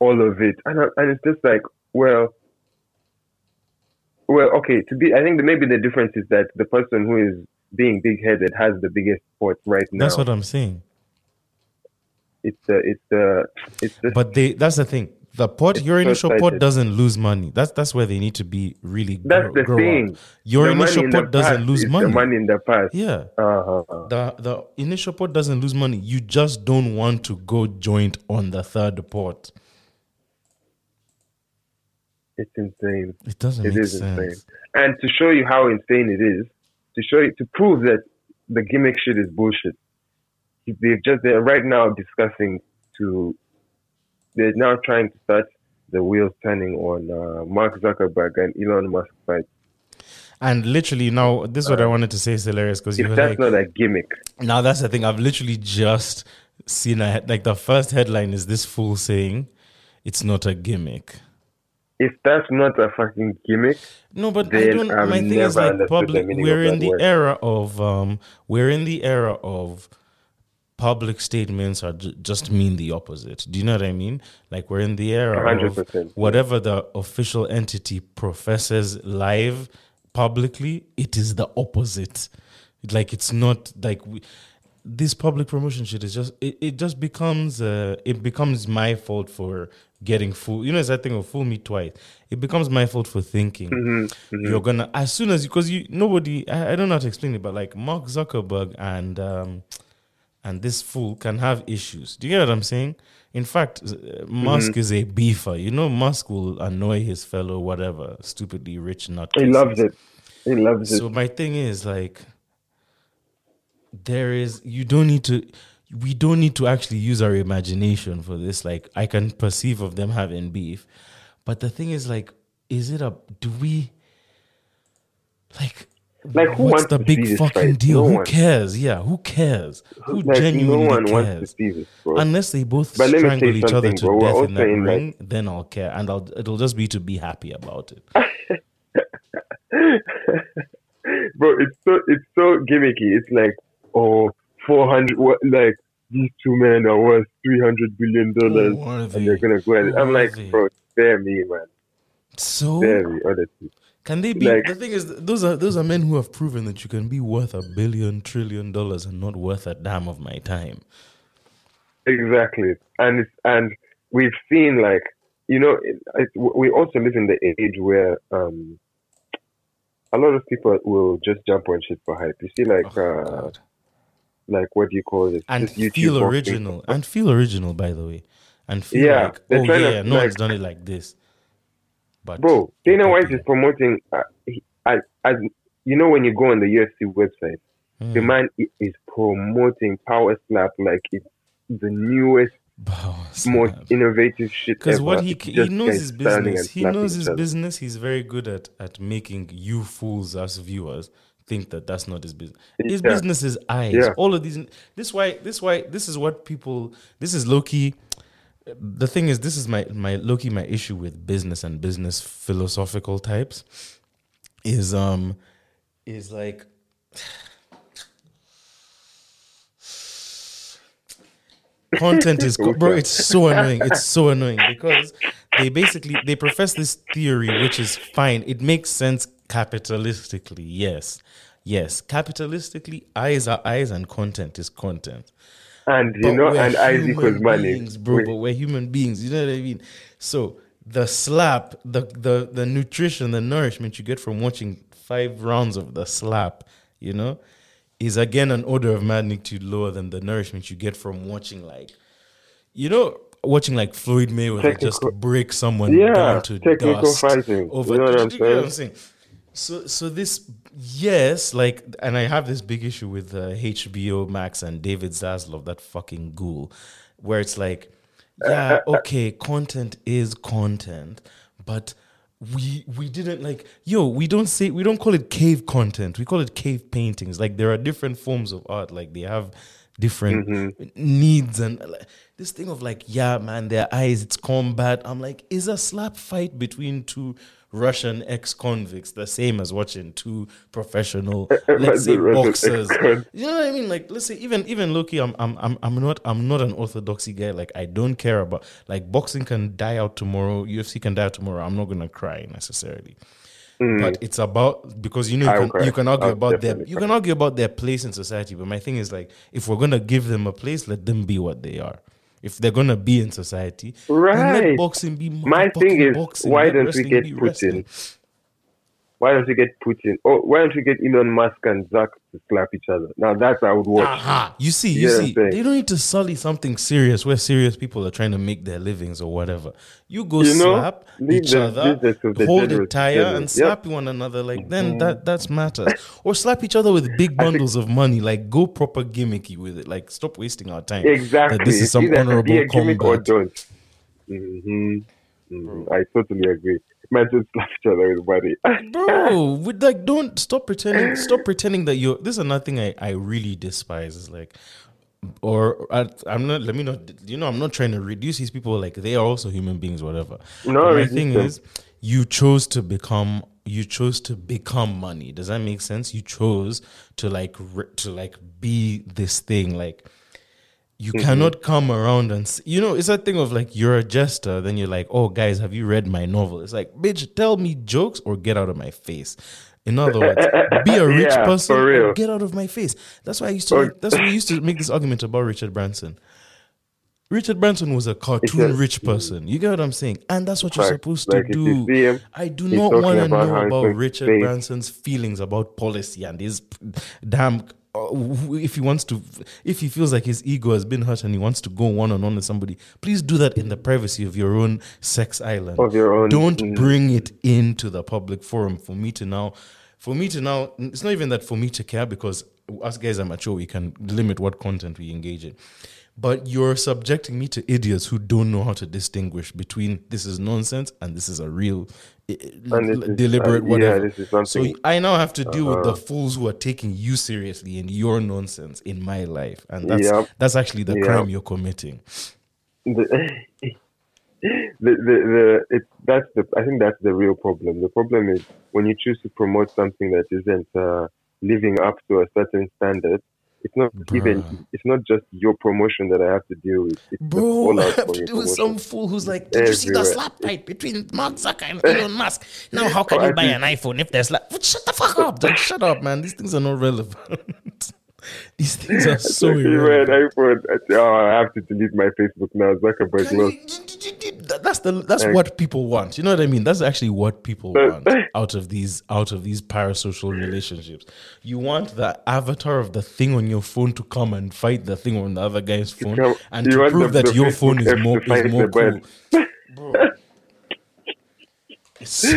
all of it, and I- and it's just like, well, well, okay. To be, I think maybe the difference is that the person who is being big headed has the biggest pot right now. That's what I'm saying. it's the it's the it's the But they that's the thing. The pot, your initial pot doesn't lose money. That's that's where they need to be really that's grow, the thing. up. Your The initial in the pot doesn't lose money. The money in the past. Yeah. Uh-huh. The the initial pot doesn't lose money. You just don't want to go joint on the third pot. It's insane. It doesn't It is sense. insane. And to show you how insane it is, to show you to prove that the gimmick shit is bullshit. They've just they're right now discussing to they're now trying to start the wheels turning on uh, Mark Zuckerberg and Elon Musk fight. And literally now, this is what I wanted to say is hilarious because you If were that's like, not a gimmick, now that's the thing. I've literally just seen a like the first headline is this fool saying it's not a gimmick. If that's not a fucking gimmick, No, but I don't. I've my thing is like public. We're in the word. era of um. We're in the era of public statements are ju- just mean the opposite. Do you know what I mean? Like we're in the era of 100%. whatever the official entity professes live publicly, it is the opposite. Like it's not like we, this public promotion shit is just it, it just becomes uh it becomes my fault for getting fool you know it's that thing of fool me twice. It becomes my fault for thinking. Mm-hmm, you're gonna as soon as because you nobody I, I don't know how to explain it but like mark zuckerberg and um and this fool can have issues. Do you get what i'm saying? In fact uh, musk Mm-hmm. is a beefer. You know musk will annoy his fellow whatever stupidly rich nut he loves it. He loves it. so my thing is like there is you don't need to we don't need to actually use our imagination for this. Like I can perceive of them having beef. But the thing is like is it a do we like Like, who what's wants the big fucking deal? No who one. cares? Yeah, who cares? Who like, no genuinely one cares? wants to see this. Unless they both But strangle each other to bro. Death in that in, like- ring, then I'll care, and I'll it'll just be to be happy about it. bro, it's so it's so gimmicky. It's like, oh, 400, what, like, these two men are worth $300 billion Who and they're to go at it. I'm like, bro, spare me, man. So Very honestly. can they be? like- the thing is, those are those are men who have proven that you can be worth a billion trillion dollars and not worth a damn of my time. Exactly, and it's, and we've seen like you know it, it, we also live in the age where um a lot of people will just jump on shit for hype. You see, like Oh, uh. Like what do you call this? and feel original. And feel original by the way. And feel Yeah, like oh yeah, to, no like- one's done it like this. But Bro, Dana White is promoting. Uh, he, I, I, you know, when you go on the UFC website, the Mm. man is promoting Power Slap like it's the newest, most innovative shit because what he he knows his business. he knows his business. He's very good at at making you fools as viewers think that that's not his business. His Yeah. business is eyes. Yeah. all of these this why this why this is what people this is low-key the thing is this is my my low-key my issue with business and business philosophical types is um is like content is co- bro it's so annoying. It's so annoying because they basically they profess this theory which is fine. It makes sense capitalistically yes yes capitalistically eyes are eyes and content is content And you but know, and eyes equals money. beings, bro. But we're human beings. You know what I mean? So the slap, the the the nutrition, the nourishment you get from watching five rounds of the slap, you know, is again an order of magnitude lower than the nourishment you get from watching like, you know, watching like Floyd Mayweather just break someone Yeah, down to technical dust fighting. over. You know what I'm Do you get what saying? So, so this, yes, like, and I have this big issue with uh, HBO Max and David Zaslav, that fucking ghoul, where it's like, yeah, okay, content is content, but we we didn't like, yo, we don't say we don't call it cave content, we call it cave paintings. Like, there are different forms of art, like they have different needs and like, this thing of like, yeah, man, their eyes, it's combat. I'm like, is a slap fight between two Russian ex-convicts the same as watching two professional, let's say, boxers? You know what I mean? Like, let's say even even Loki, I'm I'm I'm I'm not I'm not an orthodoxy guy. Like, I don't care about like boxing can die out tomorrow, UFC can die out tomorrow. I'm not gonna cry necessarily. But it's about because you know Mm. You can, you can argue I'll about their you can argue about their place in society. But my thing is like if we're gonna give them a place, let them be what they are. If they're gonna be in society, then let boxing be My thing is, boxing. why don't we get Putin? wrestling. Why don't you get Putin? Oh, why don't you get Elon Musk and Zuck to slap each other? Now that's I would watch. Aha. You see, You you see, they don't need to sully something serious where serious people are trying to make their livings or whatever. You go You slap each the other, the hold it tire, and Yep. slap one another. Like then that that's matters. or slap each other with big bundles of money. Like go proper gimmicky with it. Like stop wasting our time. Exactly. That this is some honorable be a gimmick or combat. don't. hmm I totally agree. Just slap each other with money. bro with like don't stop pretending stop pretending that you're this is another thing i i really despise is like or I, i'm not let me not you know i'm not trying to reduce these people like they are also human beings whatever No, the thing them. is you chose to become you chose to become money does that make sense you chose to like re- to like be this thing like you Mm-hmm. cannot come around and s- you know it's that thing of like you're a jester then you're like oh guys have you read my novel it's like bitch tell me jokes or get out of my face in other words be a rich Yeah, person get out of my face that's why i used to Or- like, that's why we used to make this argument about richard branson Richard Branson was a cartoon a- rich person. You get what I'm saying? And that's what you're Fact. supposed to Like, do. him, I do not want to know about Richard face- Branson's feelings about policy and his damn. Uh, If he wants to, if he feels like his ego has been hurt and he wants to go one on one with somebody, please do that in the privacy of your own sex island. Of your own- Don't mm. bring it into the public forum for me to now. For me to now, it's not even that for me to care because us guys are mature. We can limit what content we engage in. But you're subjecting me to idiots who don't know how to distinguish between this is nonsense and this is a real, eh, eh, And is- deliberate, uh, yeah, whatever. so I now have to deal with Uh-huh. the fools who are taking you seriously in your nonsense in my life, and that's that's actually the crime you're committing. the, the, the, the it, that's the I think that's the real problem. The problem is when you choose to promote something that isn't uh, living up to a certain standard, It's not mm-hmm. even. It's not just your promotion that I have to deal with. It's the Bro, fallout I have to your deal with some fool who's like, Did you see the slap fight between Mark Zucker and Elon Musk? Now, how can Oh, I you buy think- an iPhone if there's like, shut the fuck up, like, shut up, man. These things are not relevant. These things are so If you wear an irrelevant. iPhone, I oh, I have to delete my Facebook now. Zuckerberg lost. That's the that's Like- what people want. You know what I mean? That's actually what people want out of these out of these parasocial relationships. You want the avatar of the thing on your phone to come and fight the thing on the other guy's phone, come- and you to prove the- that the your phone is more is more cool. Bro. It's so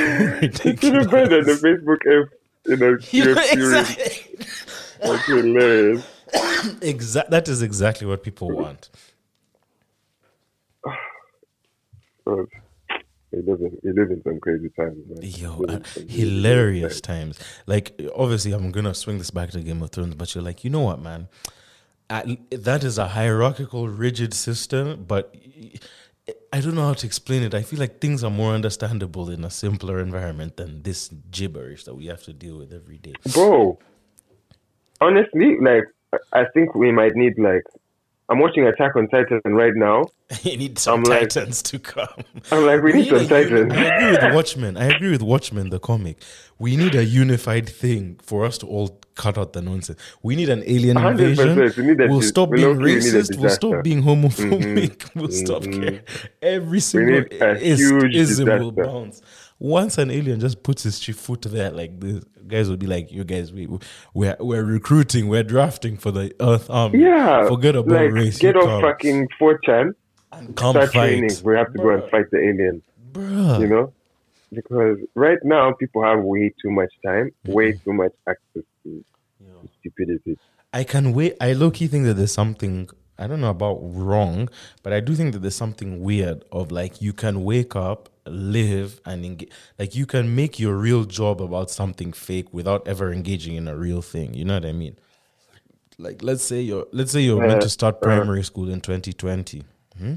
It's better the. Facebook F. You know, You pure exactly. That's hilarious. Exa- that is exactly what people want. Oh, we live in we live in some crazy times, man. Yo, uh, in some really hilarious times. Like, obviously, I'm gonna swing this back to Game of Thrones, but you're like, you know what, man? At, that is a hierarchical, rigid system, but I don't know how to explain it. I feel like things are more understandable in a simpler environment than this gibberish that we have to deal with every day. Bro, honestly, like I- I think we might need like I'm watching Attack on Titan right now. you need some I'm like- titans to come. I'm like, we need some Titans. I agree with Watchmen. I agree with Watchmen, the comic. We need a unified thing for us to all cut out the nonsense. We need an alien 100%. invasion. We need we'll stop we being low-key need a racist. We'll stop being homophobic. We'll stop Mhm. caring. Every single need a is, huge ism will disaster. bounce. Once an alien just puts his chi- foot there, like this, guys will be like, "You guys, we we're we're recruiting, we're drafting for the Earth Army. Yeah, forget about like race. get off come, fucking 4chan, and come start fight, training. We have to go and fight the alien. bruh. You know, because right now people have way too much time, Mm-hmm. way too much access to stupidity. I can wait. I low key think that there's something I don't know about wrong, but I do think that there's something weird of like you can wake up, live, and engage. Like you can make your real job about something fake without ever engaging in a real thing. You know what I mean? Like let's say you're let's say you're meant to start primary school in 2020. hmm?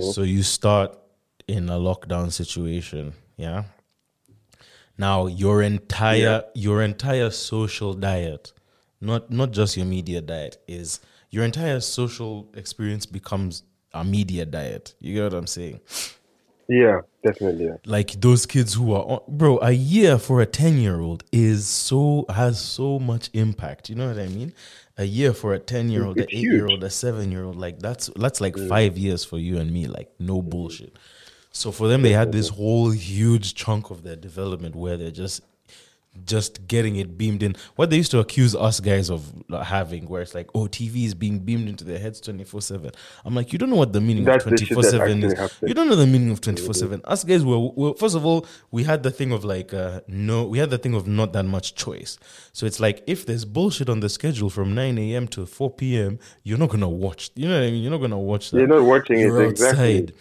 So you start in a lockdown situation, yeah. Now your entire your entire social diet, not not just your media diet, is your entire social experience becomes a media diet. You get what I'm saying? Yeah, definitely. Yeah. Like those kids who are on, bro, a year for a 10 year old is so has so much impact. You know what I mean? A year for a 10 year old, an 8 year old, a 7 year old, like that's that's like 5 years for you and me, like no bullshit. So for them they had this whole huge chunk of their development where they're just just getting it beamed in. What they used to accuse us guys of having, where it's like, oh, TV is being beamed into their heads 24 7. I'm like, you don't know what the meaning That's of 24 7 is. You don't know the meaning of 24 7. Us guys were, were, first of all, we had the thing of like, uh, no, we had the thing of not that much choice. So it's like, if there's bullshit on the schedule from 9 a.m. to 4 p.m., you're not going to watch. You know what I mean? You're not going to watch that. You're not watching it, You're exactly.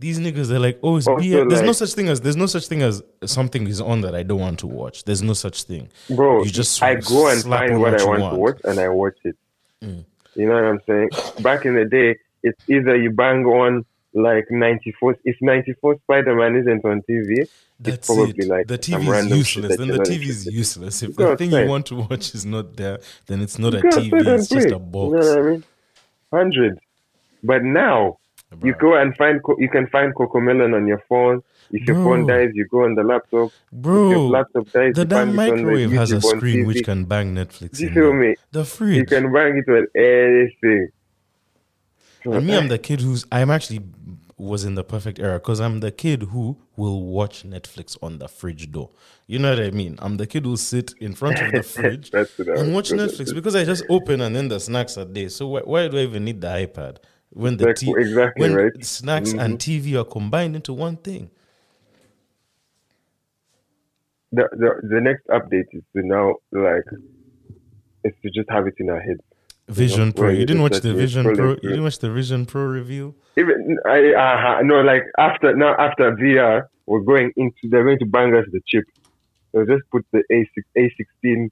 These niggas, they're like, oh, it's Also, BS. There's no such thing as there's no such thing as something is on that I don't want to watch. There's no such thing. Bro, You just I go and find what what I want, want. to watch and I watch it. Mm. You know what I'm saying? Back in the day, it's either you bang on like 94. If 94 Spider Man isn't on TV, That's it's probably it. like the TV is useless. Then the TV is useless. If the thing you want to watch is not there, then it's not a TV. It's just a You box. know what I mean? Hundred. But now you go and find you can find Cocomelon on your phone. If your Bro. phone dies, you go on the laptop. If your Bro, laptop dies, the damn find it on the microwave has a screen TV. which can bang Netflix. You feel me? The fridge. You can bang it on anything. And me, eh. I'm the kid who's I'm actually was in the perfect era because I'm the kid who will watch Netflix on the fridge door. You know what I mean? I'm the kid who'll sit in front of the fridge That's what I and watch Netflix because I just open and then the snacks are there. So why, why do I even need the iPad when the Exactly- t- exactly when right. Mm-hmm. snacks and TV are combined into one thing? the, the the next update is to now like is to just have it in our head. Vision Pro. You you didn't watch the Vision scroll Pro. You didn't watch the Vision Pro review. Even I uh, no like after now after VR we're going into they're going to bang us the chip. So just put the A six A sixteen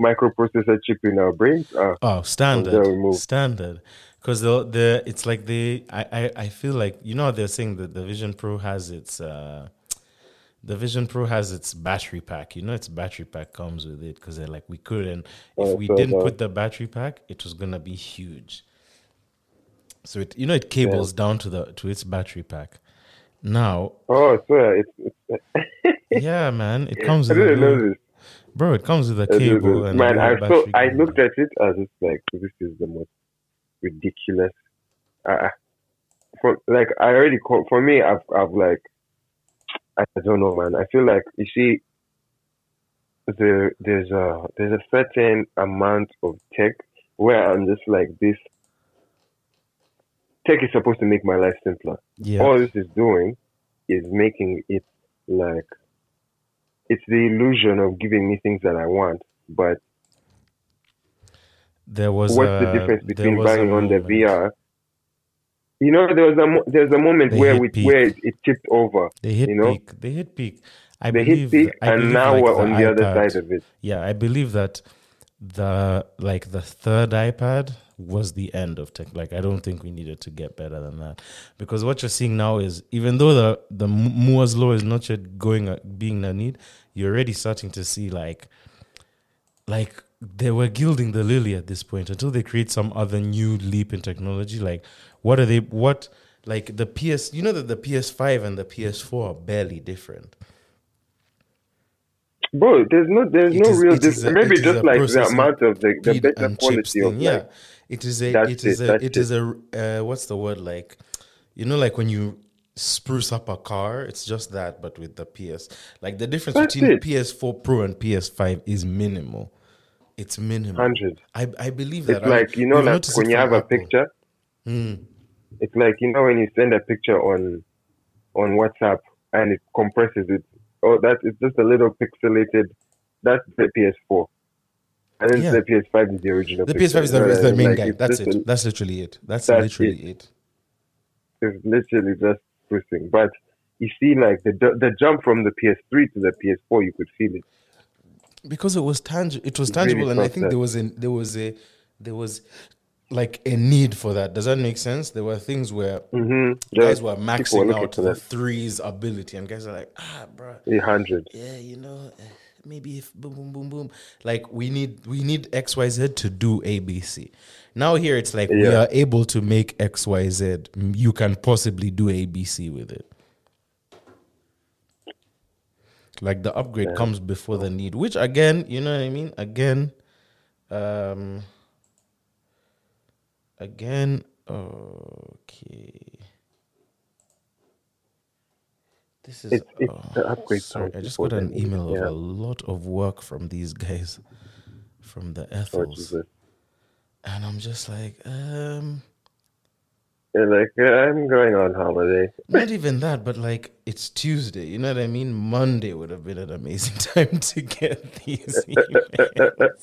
microprocessor chip in our brains. Uh, Oh, standard, standard. Because the the it's like the I, I I feel like you know they're saying that the Vision Pro has its uh The Vision Pro has its battery pack. You know, its battery pack comes with it because they're like, we couldn't. If Oh, we so didn't put the battery pack, it was gonna be huge. So it, you know, it cables down to the to its battery pack. Now, Oh, so it's, it's yeah, man, it comes I didn't know this. Bro. It comes with a cable and Man, I so I looked at it as just like this is the most ridiculous. Uh, for like I already call, for me, I've I've like I don't know, man. I feel like you see, there there's a there's a certain amount of tech where I'm just like this. Tech is supposed to make my life simpler. Yeah, all this is doing is making it like it's the illusion of giving me things that I want. But there was what's a, the difference between buying on the VR? You know, there was a there's a moment They where we peak. where it, it tipped over. They hit you know? peak. They hit peak. I They believe. hit peak, I and believe now like we're on the other iPad- side of it. Yeah, I believe that the like the third iPad was the end of tech. Like I don't think we needed to get better than that because what you're seeing now is even though the the Moore's law is not yet going uh, being a need, you're already starting to see like like they were gilding the lily at this point until they create some other new leap in technology. Like what are they? What like the PS? You know that the PS5 and the PS4 are barely different. Bro, there's no there's It no is- real difference. Maybe just like the amount of the, the better chips quality of thing. like yeah, it is a it is it, a it is a uh, what's the word like you know like when you spruce up a car it's just that but with the PS like the difference That's between it. PS4 Pro and PS5 is minimal it's minimal hundred. I I believe that It's like you know, like when you have a Apple. picture. Hmm. It's like you know when you send a picture on on WhatsApp and it compresses it. Oh, that it's just a little pixelated. That's the PS4, and then Yeah. the PS5 is the original. the. PS5 is the, is the Uh, main like, it's that's it that's literally it that's, That's literally it. It's literally just twisting. But you see, like the the jump from the PS3 to the PS4, you could feel it. because it was tangible it was It really tangible and i think there was a there was a there was like a need for that. Does that make sense? There were things where Mm-hmm. guys were maxing out the that. threes ability and guys are like ah bro A hundred. yeah you know eh, maybe if boom boom boom boom. Like we need we need xyz to do abc now here it's like we are able to make xyz you can possibly do abc with it. Like the upgrade comes before the need which again you know what i mean? Again um again okay this is It's it's oh, the upgrade. sorry i just got an email of Yeah. a lot of work from these guys from the ethels and i'm just like um They're like, I'm going on holiday. Not even that, but like it's Tuesday. You know what I mean? Monday would have been an amazing time to get these emails.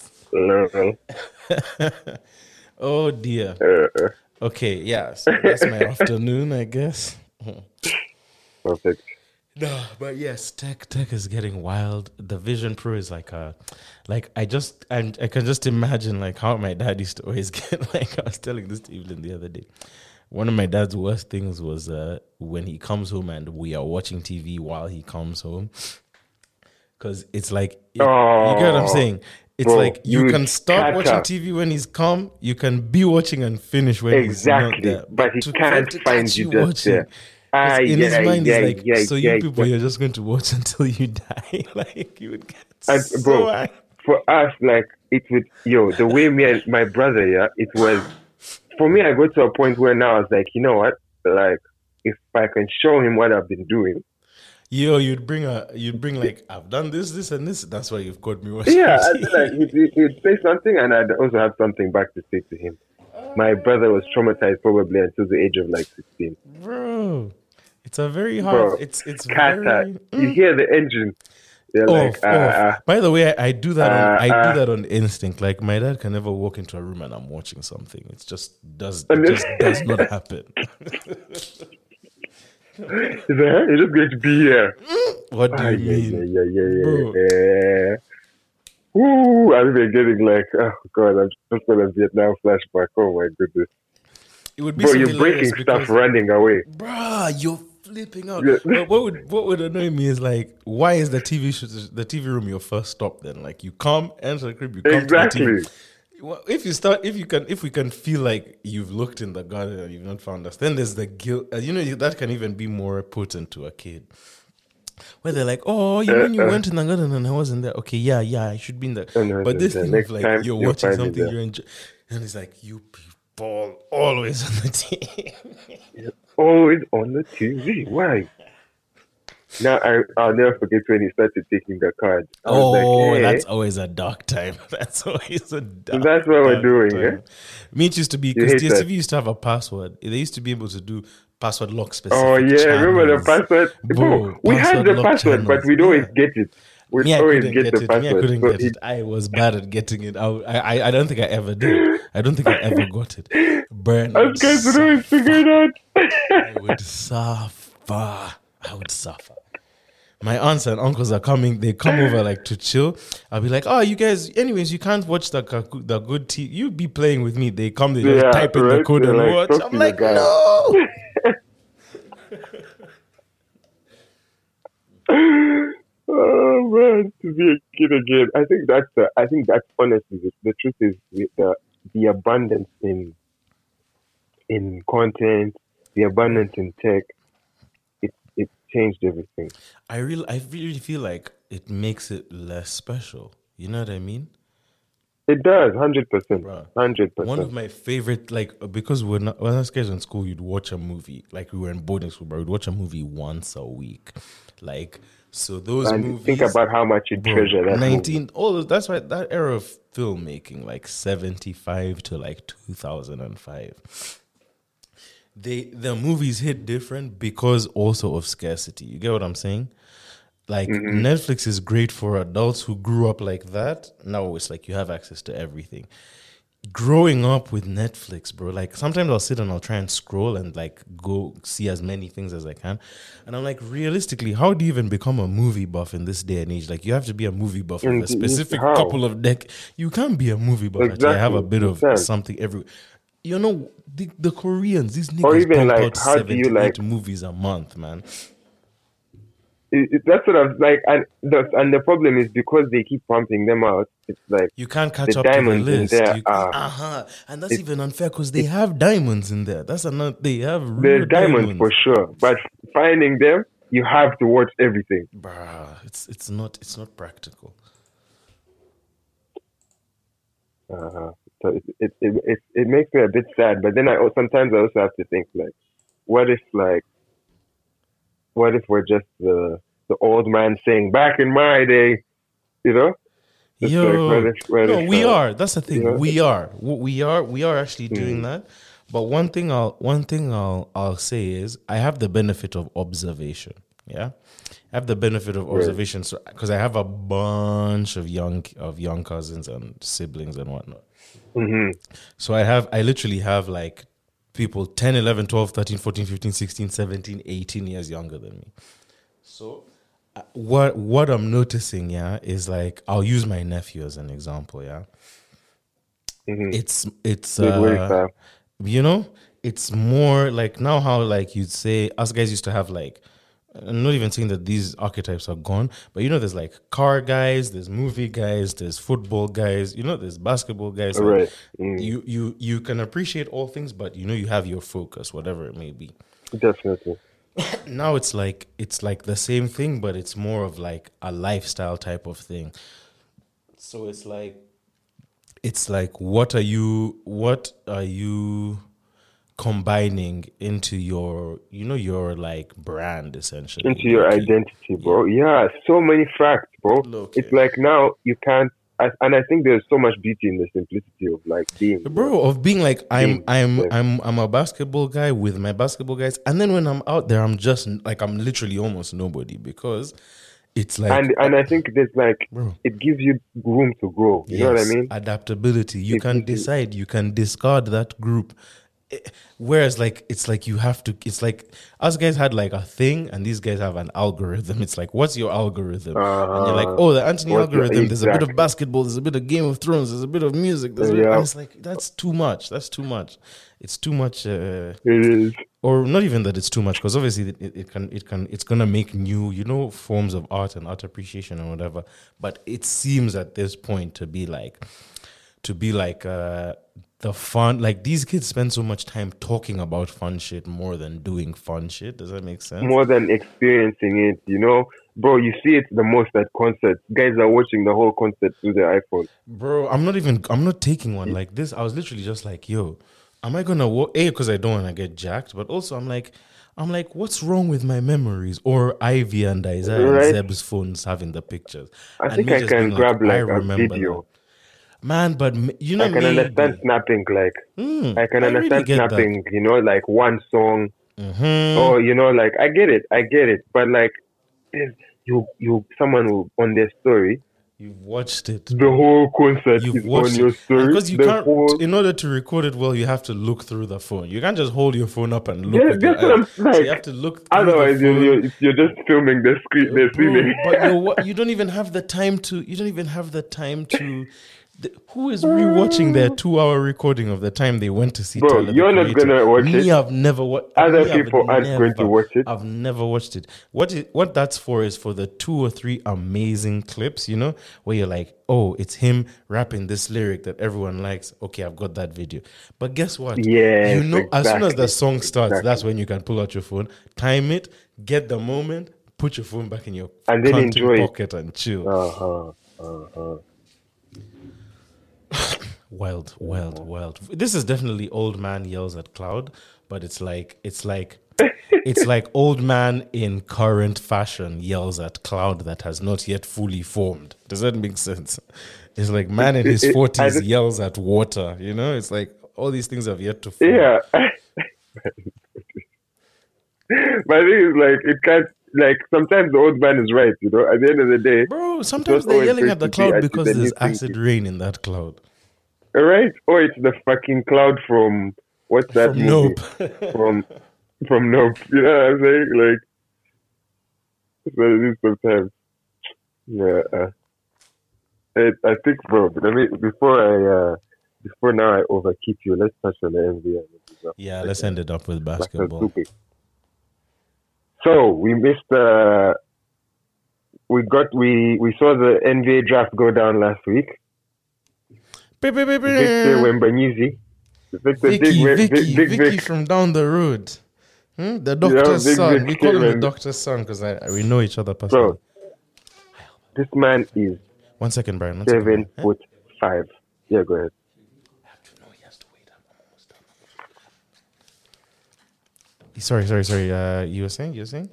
Oh dear. uh, Okay, yeah. So that's my afternoon, I guess. perfect. No, but yes, tech tech is getting wild. The Vision Pro is like a, like I just and I can just imagine like how my dad used to always get like I was telling this to Evelyn the other day. One of my dad's worst things was uh, when he comes home and we are watching TV while he comes home, because it's like it- you get what I'm saying. It's bro, like you you can start watching up. TV when he's come. You can be watching and finish when Exactly, he's not there. but he to- can't to find catch you just there. Ah, in yeah, his mind, yeah, he's like, yeah, so you people, you're just going to watch until you die. like you would get And, so bro, for us, like it would, yo, the way me and my brother, yeah, it was. For me, I got to a point where now I was like, you know what, like if I can show him what I've been doing, Yo, you'd bring a, you'd bring like, I've done this, this, and this. That's why you've caught me watching. yeah, I'd, like he'd, he'd- say something, and I'd also have something back to say to him. My brother was traumatized probably until the age of like sixteen. bro. It's a very hard. Bro, it's it's Kata, very. you hear the engine, they're Oh, like, oh. ah, ah, By the way, I, I do that. on, Uh, I uh. do that on instinct. Like my dad can never walk into a room and I'm watching something. It just does. It just does not happen. he's like, huh? you're just going to be here. What do you mean? yeah, yeah, yeah, yeah, yeah. Woo! I'm even getting like, oh god, I'm just got a Vietnam flashback. Oh my goodness, It would be bro, you're breaking stuff running away. Bruh, you're flipping out. Yeah. But what would what would annoy me is like, why is the TV sh- the TV room your first stop? Then, like, you come enter the crib, you come to the Exactly. TV. Well, if you start, if you can, if we can feel like you've looked in the garden and you've not found us, then there's the guilt. uh, You know that can even be more potent to a kid. Where they're like, "Oh, you mean you Uh, uh. went in the garden and I wasn't there? Okay, yeah, yeah, I should be in there." And then But this the thing of like you're watching something you're enjoying, and it's like you people always on the TV. Always on the TV. Why? Now I, I'll never forget when he started taking the card. I Oh, like, hey, that's always a dark time. That's always a dark. That's what we're doing, time. yeah? Me, it used to be because hate. DSTV used to have a password. They used to be able to do password lock oh, specific. Oh yeah, remember the password? Bro, we had the password, but we'd always Yeah. get it. We'd Me, I always get, get, the it. password. Me, I couldn't so get it. it- I was bad at getting it. I, I, I don't think I ever did. I don't think I ever got it. Burn. Us guys would always figure it out. I would suffer. I would suffer. My aunts and uncles are coming. They come over like to chill. I'll be like, "Oh, you guys. Anyways, you can't watch the the good TV. You be playing with me." They come. They just Yeah, type in the code They're and like, watch. I'm like, guy." no. oh man, to be a kid again. I think that's the. I think that's honestly the, the truth is the the abundance in in content, the abundance in tech. Changed everything. I really, I really feel like it makes it less special. You know what I mean? It does, hundred percent, hundred One of my favorite, like, because we're not, when I was kids in school, you'd watch a movie. Like, we were in boarding school, but we'd watch a movie once a week. Like, so those And movies. think about how much you Bro, treasure that. movie. 19 oh that's right that era of filmmaking like 75 to like 2005 they the movies hit different because also of scarcity you get what i'm saying like Mm-hmm. netflix is great for adults who grew up like that now it's like you have access to everything growing up with Netflix, bro, like sometimes I'll sit and I'll try and scroll and like go see as many things as I can. And I'm like, realistically, how do you even become a movie buff in this day and age? Like, you have to be a movie buff with a specific how? couple of deck. You can't be a movie buff. Actually, I have a bit of exactly. something every. You know, the, the Koreans, these Or niggas even, pump like, out how do you, like- movies a month, man. It, it, that's what I'm like, and the and the problem is because they keep pumping them out. It's like You can't catch up to the diamonds in list. there You- are- uh-huh. And that's even unfair because they have diamonds in there. That's another. They have real there's diamonds for sure, but finding them, you have to watch everything. Bruh, it's it's not it's not practical. Uh-huh. So it, it it it it makes me a bit sad. But then I sometimes I also have to think like, what if like, what if we're just the the old man saying back in my day, you know? It's like, what if- what no, if, we uh, are. That's the thing. yeah. We are. We are. We are actually doing that. But one thing I'll one thing I'll I'll say is I have the benefit of observation. Yeah, I have the benefit of observation. So because I have a bunch of young of young cousins and siblings and whatnot. Mhm. So I have, I literally have like people 10, 11, 12, 13, 14, 15, 16, 17, 18 years younger than me. So uh, what what I'm noticing, yeah, is like I'll use my nephew as an example, yeah. Mhm. It's it's uh, you know, it's more like now how like you'd say us guys used to have like I'm not even saying that these archetypes are gone, but you know, there's like car guys, there's movie guys, there's football guys, you know, there's basketball guys. like, Right. Mm. You you you can appreciate all things, but you know you have your focus, whatever it may be. Definitely. Now it's like it's like the same thing, but it's more of like a lifestyle type of thing. So it's like it's like what are you what are you combining into your you know your like brand essentially into your identity, bro. Yeah, so many facts, bro. Low-key. It's like now you can't, I, and I think there's so much beauty in the simplicity of like being, bro of being like i'm i'm yeah. i'm i'm a basketball guy with my basketball guys and then when i'm out there i'm just like i'm literally almost nobody because it's like And and I think there's like Bro. it gives you room to grow. You know what I mean? Adaptability. You It can you- decide. You can discard that group. Whereas, like, it's like you have to. It's like us guys had like a thing, and these guys have an algorithm. It's like, what's your algorithm? and you're like, Uh, oh, the Anthony algorithm. There's a bit of basketball. There's a bit of Game of Thrones. There's a bit of music. There's Yeah. and it's like that's too much. That's too much. It's too much. Uh, It is. or not even that it's too much because obviously it, it, it can it can it's gonna make new you know forms of art and art appreciation and whatever but it seems at this point to be like to be like uh the fun like these kids spend so much time talking about fun shit more than doing fun shit does that make sense more than experiencing it. You know, bro, you see it the most at concerts. Guys are watching the whole concert through their iPhone. bro i'm not even i'm not taking one like this i was literally just like yo am i gonna wa- a because i don't want to get jacked but also i'm like i'm like what's wrong with my memories or ivy and isaiah Right. and zeb's phones having the pictures I And think I can grab I like a video. That. man but you know I can maybe- understand snapping, like Hmm, I can I really understand that. snapping. You know, like one song, Mhm. or you know, like I get it, I get it. But like, you, you, someone will on their story, you've watched it the whole concert You've is watched on your story. because you the can't. whole, In order to record it well, you have to look through the phone. You can't just hold your phone up and look. Yeah, that's what I'm eyes. So you have to look. Through otherwise, the you're, you're, just filming the screen, the Bro, but you don't even have the time to. You don't even have the time to. The, who is rewatching their two-hour recording of the time they went to see? Bro, Tyler, you're not gonna watch Me, it. I've never watched. Other people aren't going to watch it. I've never watched it. What is what that's for is for the two or three amazing clips, you know, where you're like, oh, it's him rapping this lyric that everyone likes. Okay, I've got that video. But guess what? Yeah, you know, as soon as the song starts, exactly. that's when you can pull out your phone, time it, get the moment, put your phone back in your And then content enjoy it. pocket and chill. Uh-huh. Uh huh. Wild, wild, wild. This is definitely old man yells at cloud, but it's like it's like it's like old man in current fashion yells at cloud that has not yet fully formed. Does that make sense? It's like man in his It- it- I forties yells at water. You know, it's like all these things have yet to form. Yeah. but I think it's like it can't like sometimes the old man is right, you know. At the end of the day, Bro, sometimes they're yelling at the great to be cloud because there's acid rain in that cloud. all right? Or it's the fucking cloud from what's that From movie? Nope. From from Nope. You know what I'm saying? Like what it is sometimes. Yeah. Uh, it, I think, bro. Let me before I uh before now I overkeep you. Let's touch on the NBA. yeah, let's end it up with basketball. So we missed. Uh, we got we we saw the NBA draft go down last week. Victor Vicky, Big, Vicky, Big, Vicky Vic. from down the road. Hmm? The doctor's Big son. We call him the doctor's son because we know each other personally. Bro, this man is One second, Brian. One second, seven Brian. foot five. Yeah, go ahead. No, he has to wait. I'm almost done. Sorry, sorry, sorry. Uh, you were saying? You were saying?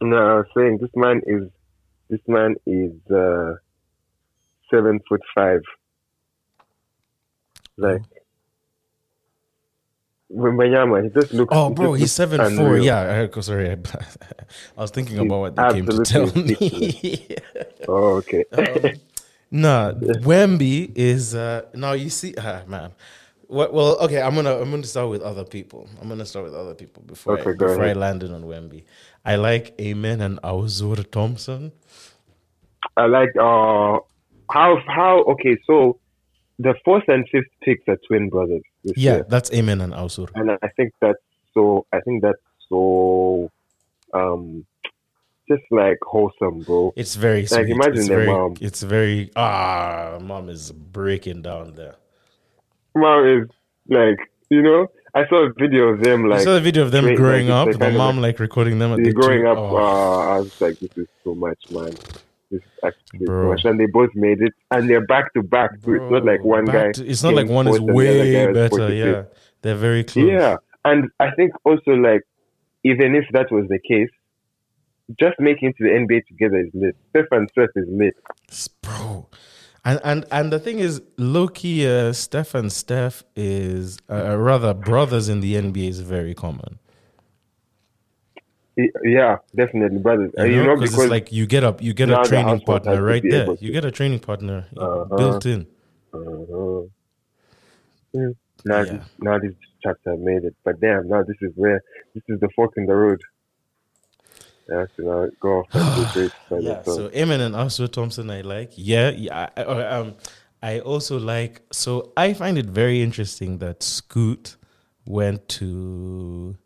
No, I was saying this man is this man is uh, seven foot five. Like Wembanyama, he just looks. Oh, bro, he's seven four. Yeah, I, oh, sorry. I, I was thinking He's about what they came to tell me. Oh, okay. Um, nah, Wemby is uh now you see ah man. Well, well, okay, I'm gonna I'm gonna start with other people. I'm gonna start with other people before I, Okay, go before I ahead. landed on Wemby. I like Amen and Ausar Thompson. I like uh how how okay so the fourth and fifth picks are twin brothers. Yeah, year. that's Amen and Ausar. and I think that's so. I think that's so. Um, just like wholesome, bro. It's very sweet. Like, imagine it's their very, mom. It's very ah, mom is breaking down there. Mom is like you know. I saw a video of them like. I like saw a video of them straight, growing like, up. The mom like recording them at the growing two- up. oh. Uh, I was like, this is so much, man. This is actually too Bro. much, and they both made it, and they're back to back. It's not like one guy. to- it's not like one is fourth and the other way better. 46. Yeah, they're very close. Yeah, and I think also like even if that was the case, just making it to the NBA together is lit. Steph and Steph is lit. Bro. And and and the thing is, Loki, uh, Steph and Steph is uh, rather brothers in the NBA is very common. Yeah, definitely, brothers. You know, you know 'cause because it's like you get up, you get a training partner right there. You get a training partner Uh-huh. built in. uh, mm, now Yeah. this now this chapter made it, but damn, now this is where this is the fork in the road. I have to go off and do great by Yeah. So Amen and Ausar Thompson, I like. Yeah. Yeah. I, I- um, I also like. So I find it very interesting that Scoot went to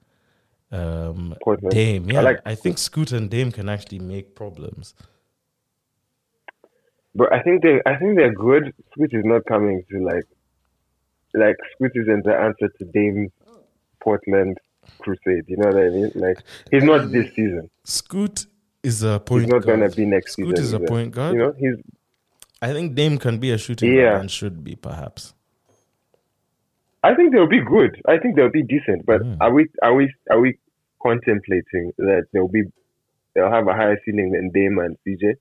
um, Portland. Dame. I Yeah, like- I think Scoot and Dame can actually make problems. But I think they I think they're good. Scoot is not coming to like like Scoot isn't the answer to Dame Portland crusade. You know what I mean? Like he's not this season. Scoot is a point He's not guard. gonna be next Scoot season. Scoot is a point guard. You know, he's I think Dame can be a shooting Yeah. guard and should be perhaps. I think they'll be good. I think they'll be decent. But Mm. are we are we are we contemplating that they'll be they'll have a higher ceiling than Dame and CJ?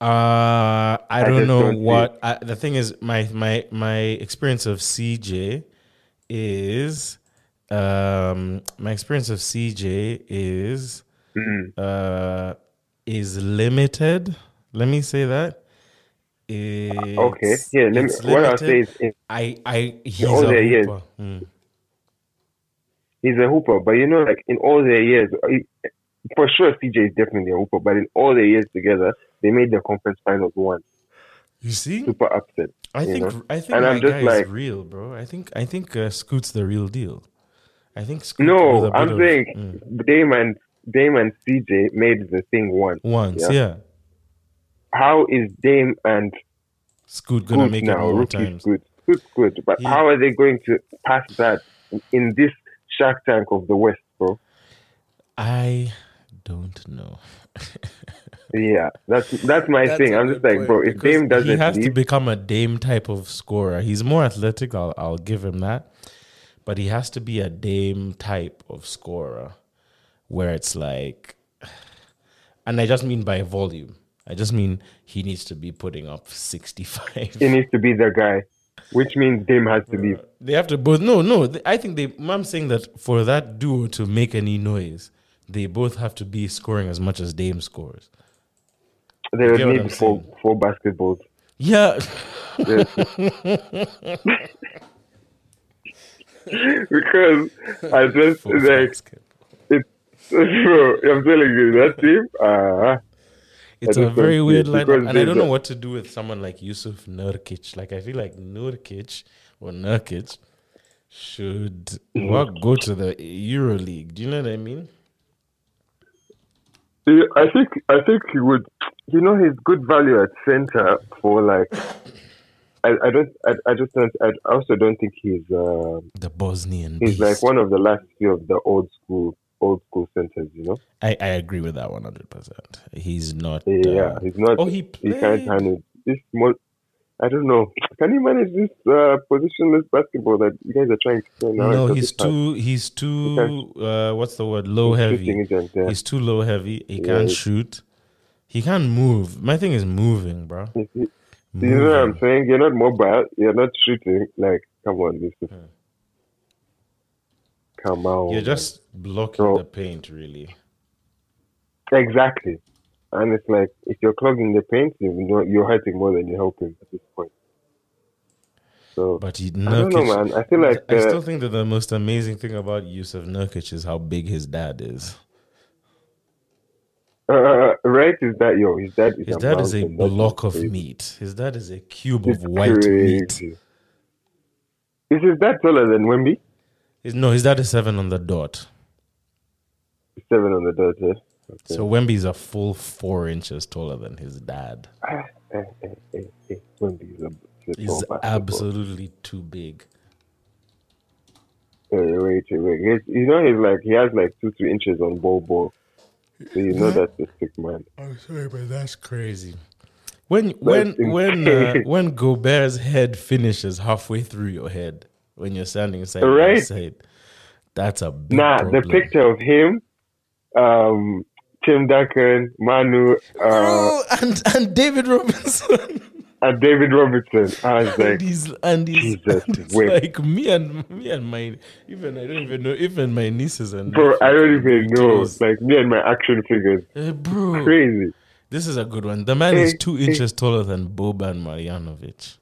Uh, I don't know don't what I, the thing is. My my my experience of CJ is um my experience of CJ is Mm. uh is limited. Let me say that. Okay. Yeah. Let me, it's what I'll say is in- I I he's all a their years. hooper. Mm. he's a hooper, but you know, like in all their years, for sure, CJ is definitely a hooper. But in all their years together, they made the conference finals once. You see, Super upset. I think know? I think And my I'm just guy like- is real, bro. I think I think uh, Scoot's the real deal. I think Scoot No, with a bit I'm of- saying mm. Dame and Dame and CJ made the thing once. once, Yeah. yeah. How is Dame and Scoot gonna Scoot make it now? more Rookie's times. good. Scoot's good, but He- how are they going to pass that in this Shark Tank of the West, bro? I don't know. Yeah, that's that's my That's thing. I'm just like, bro, if because Dame doesn't has to become a Dame type of scorer. He's more athletic. I'll I'll give him that, but he has to be a Dame type of scorer, where it's like, and I just mean by volume. I just mean he needs to be putting up sixty five. he needs to be the guy, which means Dame has to leave. Uh, they have to both. No, no. I think they. I'm saying that for that duo to make any noise, they both have to be scoring as much as Dame scores. They would get what I'm need four four basketballs. Yeah, because I just like it's bro, I'm telling you that team. Uh, It's a very weird it lineup, and I don't know what to do with someone like Jusuf Nurkic. Like I feel like Nurkic or Nurkic should Mm-hmm. well, go to the Euro League. Do you know what I mean? I think I think he would. You know, he's good value at center for like. I, I don't. I, I just don't. I also don't think he's. Uh, The Bosnian. he's beast. like one of the last few of the old school old school centers. You know. I, I agree with that one hundred percent. He's not. Yeah, uh, he's not. oh, he he can't handle this small. I don't know. Can you manage this uh, positionless basketball that you guys are trying to play now? no, he's too. He's too. Uh, what's the word? Low He's heavy. agent, yeah. He's too low heavy. He Yeah, can't shoot. He can't move. My thing is moving, bro. See- you know what I'm saying? You're not mobile. You're not shooting. Like, come on, this is. Hmm. Come on. You're just blocking Bro. the paint, really. exactly. And it's like if you're clogging the paint, you know you're hurting more than you're helping at this point. So But he, I don't know, Nurkic, man. I feel like I uh, still think that the most amazing thing about Jusuf Nurkic is how big his dad is. Uh, right is that yo, his dad is His a dad is a block of meat. His dad is a cube It's of white meat. crazy. Is his dad taller than Wemby? His- no, his dad is seven on the dot. Seven on the dot. Yeah. Okay. So Wemby is a full four inches taller than his dad. Ah, eh, eh, eh, eh, Wemby is a, He's absolutely too big. Wait, wait, wait, wait. He's- You know, he's like he has like two, three inches on ball ball. So you know that's a sick man. I'm sorry, but that's crazy. When when when uh, when Gobert's head finishes halfway through your head when you're standing side by Right. side, that's a big Nah, problem. the picture of him, um, Tim Duncan, Manu, uh, and and David Robinson. and David Robertson. I was and like, he's and he's Jesus, and it's like me and me and my even I don't even know even my nieces and bro, I don't even know. Like me and my action figures, Eh, bro, crazy. this is a good one. The man is two inches taller than Boban Marjanovic.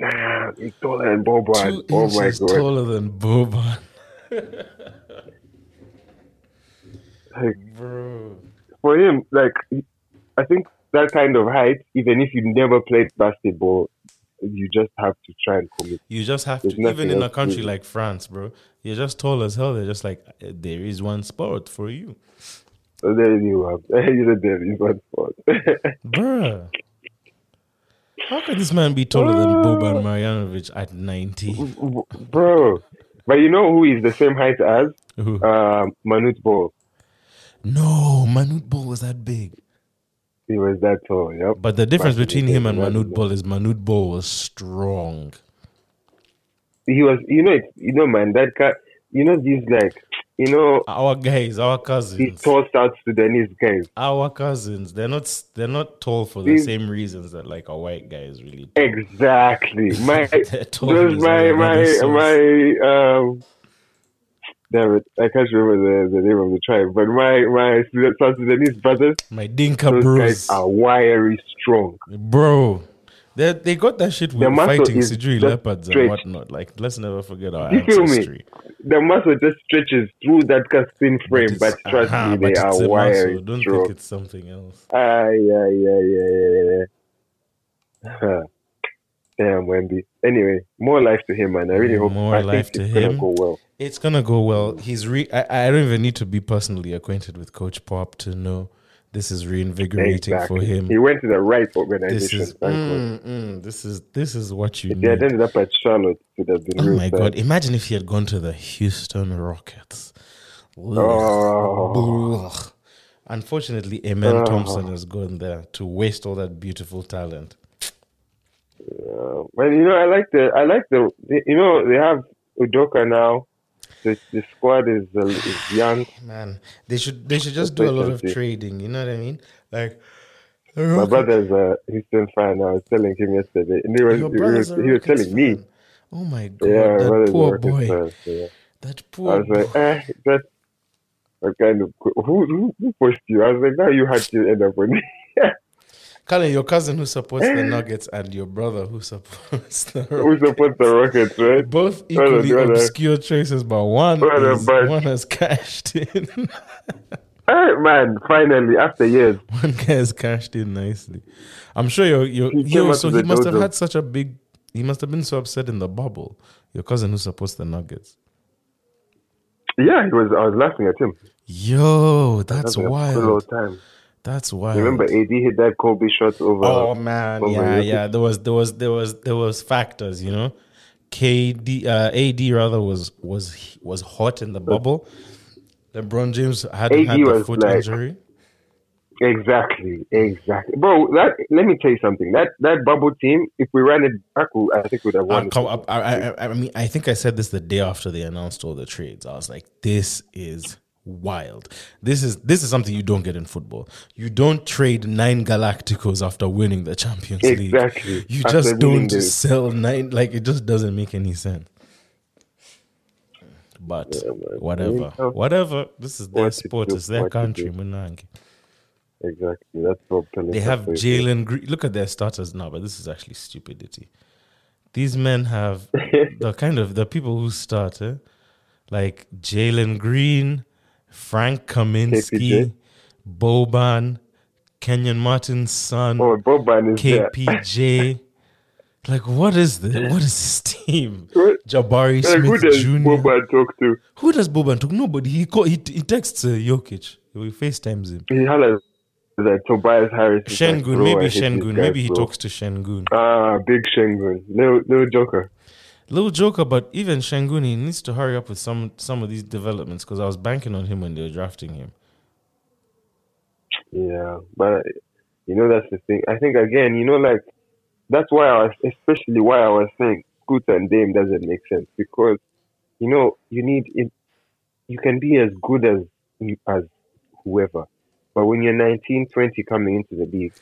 Damn, he's taller than Boban. Two Oh my inches god. taller than Boban, Like, bro. for him, like I think that kind of height, even if you never played basketball, you just have to try and commit. You just have There's to, even in a else to country like France, bro. You're just tall as hell. They're just like, "Uh, there is one sport for you, So there you have. there is one sport. bruh. How can this man be taller than Boban Marjanovic at 90? Bro. But you know who is the same height as? Who? Um, Manute Bol. no, Manute Bol was that big. He was that tall, yep. But the difference in between him and Manute Bol is Manute Bol was strong. He was, you know, it's, you know, man, that guy, you know, these like, you know, Our guys, our cousins, tall South Sudanese guys. our cousins. They're not. They're not tall for the These- same reasons that like a white guy is really. Tall. Exactly. My, those my my that is so- my um damn it I can't remember the, the name of the tribe but my my South Sudanese brothers my Dinka those bros, guys are wiry strong bro. They they got that shit with fighting Sijui leopards and whatnot. Like, let's never forget our You feel me? ancestry. the muscle just stretches through that casting frame but, it's- trust aha, me but they are wiry. Don't strong think it's something else. ah yeah yeah yeah yeah yeah. Damn Wemby anyway more life to him man I really hope More I life to it's gonna him. go well It's gonna go well. He's re. I, I don't even need to be personally acquainted with Coach Pop to know this is reinvigorating exactly for him. he went to the right organization. This is mm, mm, this is this is what you If had need. ended up at Charlotte, it would have been Oh my sad. god! Imagine if he had gone to the Houston Rockets. Oh. Ugh. Unfortunately, Amen Oh. Thompson has gone there to waste all that beautiful talent. Uh, but you know, I like the, I like the, you know, they have Udoka now. The, the squad is uh, is young. Man, they should they should just do a lot of trading. You know what I mean? Like, My brother's a Houston fan. I was telling him yesterday, and he was, Your he was, he was telling me. Oh my god, yeah, that poor boy. fan, yeah. That I was boy. like, eh, that's a kind of who who, who pushed you? I was like, now you had to end up with me. Colin, your cousin who supports the eh. Nuggets and your brother who supports the Who supports the Rockets, right? Both equally brother. obscure choices, but one Brother, is, but- one has cashed in. Hey, eh, man, finally, after years. one guy has cashed in nicely. I'm sure you're, you're yo, so he must have had such a big he must have been so upset in the bubble. Your cousin who supports the Nuggets. Yeah, he was. I was laughing at him. Yo, that's wild. Time. That's wild. You remember AD hit that Kobe shot over? Oh man, over yeah, yeah. There was there was there was there was factors, you know. KD uh, AD rather was was was hot in the bubble. LeBron James hadn't AD had the foot like- injury. Exactly, exactly, bro. That let me tell you something. That that bubble team, if we ran it back, I think we'd have won. up, I, I, I mean, I think I said this the day after they announced all the trades. I was like, "This is wild. This is this is something you don't get in football. You don't trade nine Galacticos after winning the Champions League. Exactly. You After just don't the- sell nine. Like it just doesn't make any sense." But Yeah, whatever, whatever. This is their What sport. It's their country. Munangi. Exactly. That's Bob. They have That's what he Jalen Green. Look at their starters now, but this is actually stupidity. These men have the kind of the people who start, eh? like Jalen Green, Frank Kaminsky, KPJ. Boban, Kenyon Martin's son, oh, Boban is. KPJ. Like, what is this? What is this team? What? Jabari Like, who does Jr. Boban talk to? Who does Boban talk? Nobody. He call, he, he texts uh, Jokic. He FaceTimes him. He hollers that Tobias Harris. is like, Sengun, maybe Sengun. Maybe he bro. talks to Sengun. Ah, big Sengun. No, no Joker. Little Joker, but even Shanguni needs to hurry up with some some of these developments because I was banking on him when they were drafting him. Yeah, but you know that's the thing. I think again, you know, like that's why I was, especially why I was saying Scoot and Dame doesn't make sense because you know you need it. You can be as good as as whoever, but when you're 19, 20 coming into the league,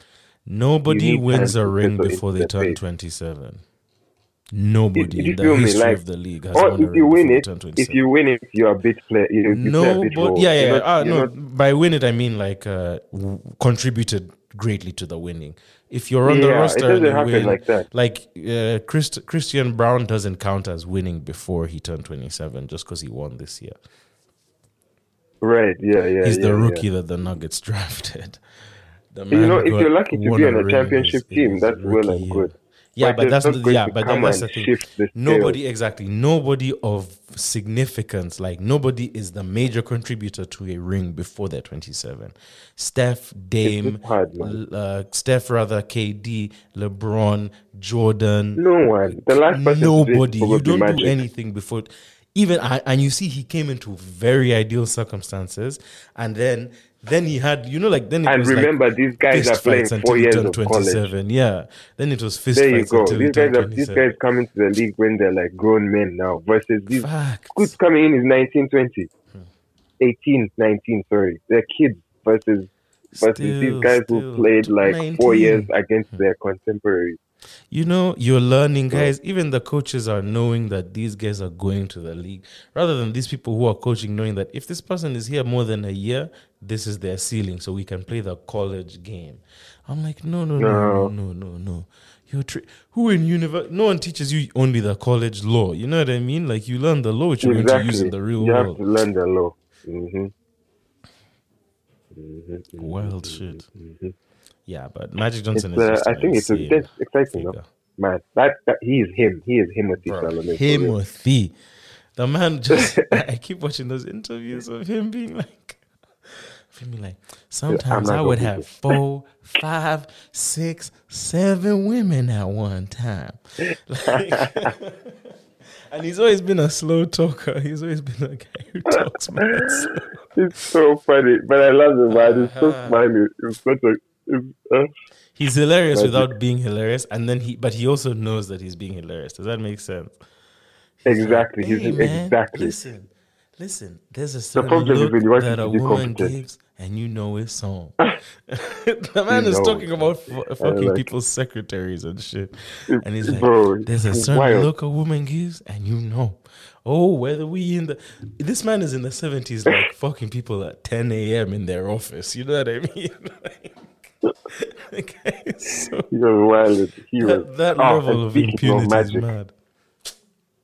Nobody wins a ring before they the turn 27. Nobody in the history like- of the league has or won if you win it, if you win it, you're a bit player. You, you no, a bit but yeah, yeah. You're ah, you're no, not- by win it, I mean like uh, w- contributed greatly to the winning. If you're on the Yeah, it roster and doesn't win, like that. like uh, Christ- Christian Braun doesn't count as winning before he turned 27 just because he won this year. right. Yeah, yeah. He's yeah, the yeah. rookie that the Nuggets drafted. The You know, if you're lucky to be on a championship team, that's well and good. Yeah, but that's not the, yeah, but that's the thing. shift the scale. Nobody exactly. Nobody of significance, like nobody is the major contributor to a ring before they're 27. Steph, Dame, hard. Uh, Steph rather, KD, LeBron, Jordan. No one. The last person to do it Nobody. You don't Magic. do anything before. Even I, and you see, he came into very ideal circumstances, and then then he had, you know, like then it And was like remember, these guys are playing four years of college. 27. Yeah, then it was fist There you go. These guys are these guys coming to the league when they're like grown men now. Versus these Facts. who's coming in is 19, 20. Hmm. 18, 19, sorry. They're kids versus versus these guys still. who played like 19. four years against their contemporaries. You know, you're learning, guys. Even the coaches are knowing that these guys are going to the league, rather than these people who are coaching knowing that if this person is here more than a year, this is their ceiling, so we can play the college game. I'm like, no, no, no, no, no, no, no. You're tri- who in university? No one teaches you only the college law. You know what I mean? Like you learn the law which you're going to use in the real world. you have to learn the law. hmm hmm Wild shit. hmm Yeah, but Magic It's, Johnson uh, is. I think it's, it's exciting, no? man. That, that he is him. He is Timothy Bro, Chalamet. for real. Timothy. The man just I keep watching those interviews of him being like him being like sometimes I would have this." four, five, six, seven women at one time. Like- and he's always been a slow talker. He's always been a guy who talks mad. It's so funny, but I love it, man. It's so Uh-huh. funny. It's such a. It's, uh, He's hilarious without being hilarious, and then he but he also knows that he's being hilarious. Does that make sense? He's like, Exactly. He's man, exactly. Listen, listen. There's a certain is look that a woman gives, and you know it's song. the man You is talking about fu- fucking like- people's secretaries and shit, and he's like, bro, "There's a certain wild. look a woman gives, and you know." Oh, whether we in the this man is in the seventies, like fucking people at ten a.m. in their office. You know what I mean? like, is so He was wild. He was. that, that Oh, level of impunity is mad.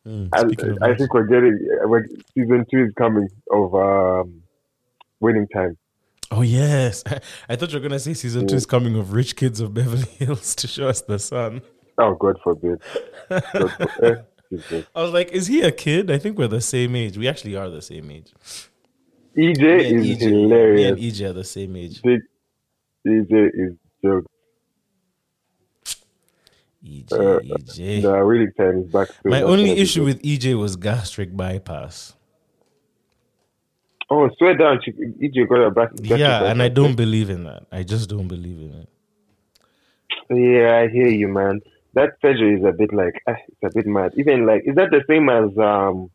Mm, I, I think we're getting. We're, season two is coming of um, Winning Time. Oh yes, I thought you were gonna say season two is coming of Rich Kids of Beverly Hills to show us the sun. Oh, God forbid. God for, eh, I was like, is he a kid? I think we're the same age. We actually are the same age. EJ is EJ, Me and EJ are the same age. EJ is joke. EJ, Uh, EJ. Time is back. soon. My only issue with EJ was gastric bypass. Oh, swear down. She, EJ got a back. Yeah, and I don't believe in that. I just don't believe in it. Yeah, I hear you, man. That surgery is a bit like eh, it's a bit mad. Even like, is that the same as um?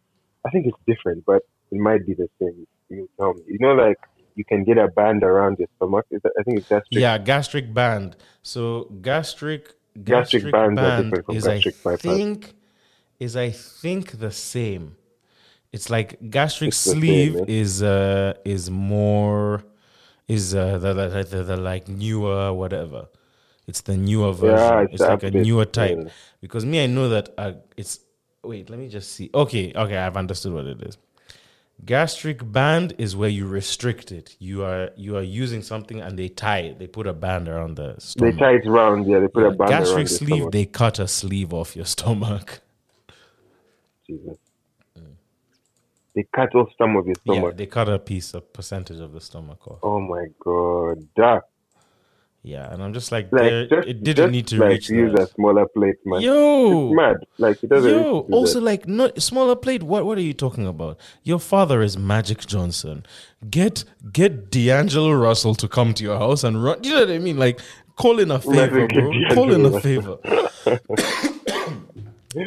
I think it's different, but it might be the same. You tell me. You know, like you can get a band around your stomach. That, I think it's gastric. Yeah, gastric band. So gastric Gastric gastric, band from is gastric I bypass. think is I think the same. It's like gastric It's the same, sleeve yeah. is uh is more is uh the, the, the, the like newer whatever. It's the newer version. Yeah, it's it's like a newer type. yeah. Because me, I know that uh, it's. Wait, let me just see. Okay, okay, I've understood what it is. Gastric band is where you restrict it. You are you are using something and they tie it. They put a band around the stomach. They tie it round. Yeah, they put a band around gastric your sleeve, stomach. they cut a sleeve off your stomach. Jesus. Mm. They cut off some of your stomach. Yeah, they cut a piece, a percentage of the stomach off. Oh my god, that Yeah, and I'm just like, like just, it didn't just need to like reach use that. a smaller plate, man. Yo, It's mad. Like it doesn't. Yo, do also that. like not smaller plate. What what are you talking about? Your father is Magic Johnson. Get get D'Angelo Russell to come to your house and run. You know what I mean? Like call in a favor, bro. Call in a favor.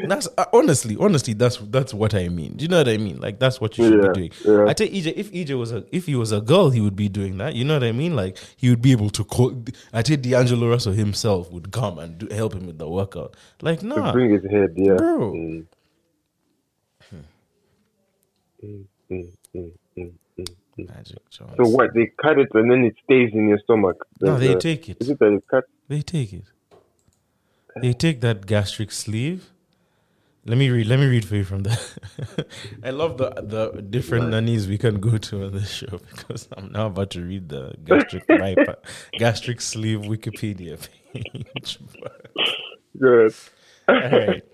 that's uh, honestly, honestly, that's that's what I mean. Do you know what I mean? Like that's what you should Yeah, be doing. yeah. I tell EJ, if EJ was a if he was a girl, he would be doing that. You know what I mean? Like he would be able to call. I tell D'Angelo Russell himself would come and do, help him with the workout. Like nah, bring his head, yeah. Bro. Mm. Magic Johnson. So what? They cut it and then it stays in your stomach. No, they a- take it. Is it that it cut? They take it. They take that gastric sleeve. Let me read. Let me read for you from the. I love the the different nannies we can go to on this show because I'm now about to read the gastric bypass, gastric sleeve Wikipedia page. Good. All right.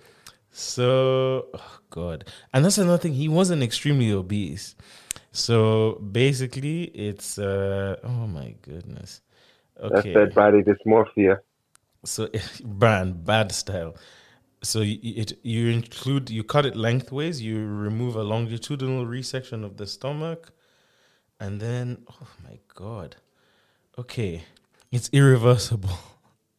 So, oh God. And that's another thing. He wasn't extremely obese. So basically, it's, uh, oh my goodness. Okay. That's Okay. that body dysmorphia. So, brand, bad style. So you, it you include you cut it lengthways. You remove a longitudinal resection of the stomach, and then oh my god, okay, it's irreversible,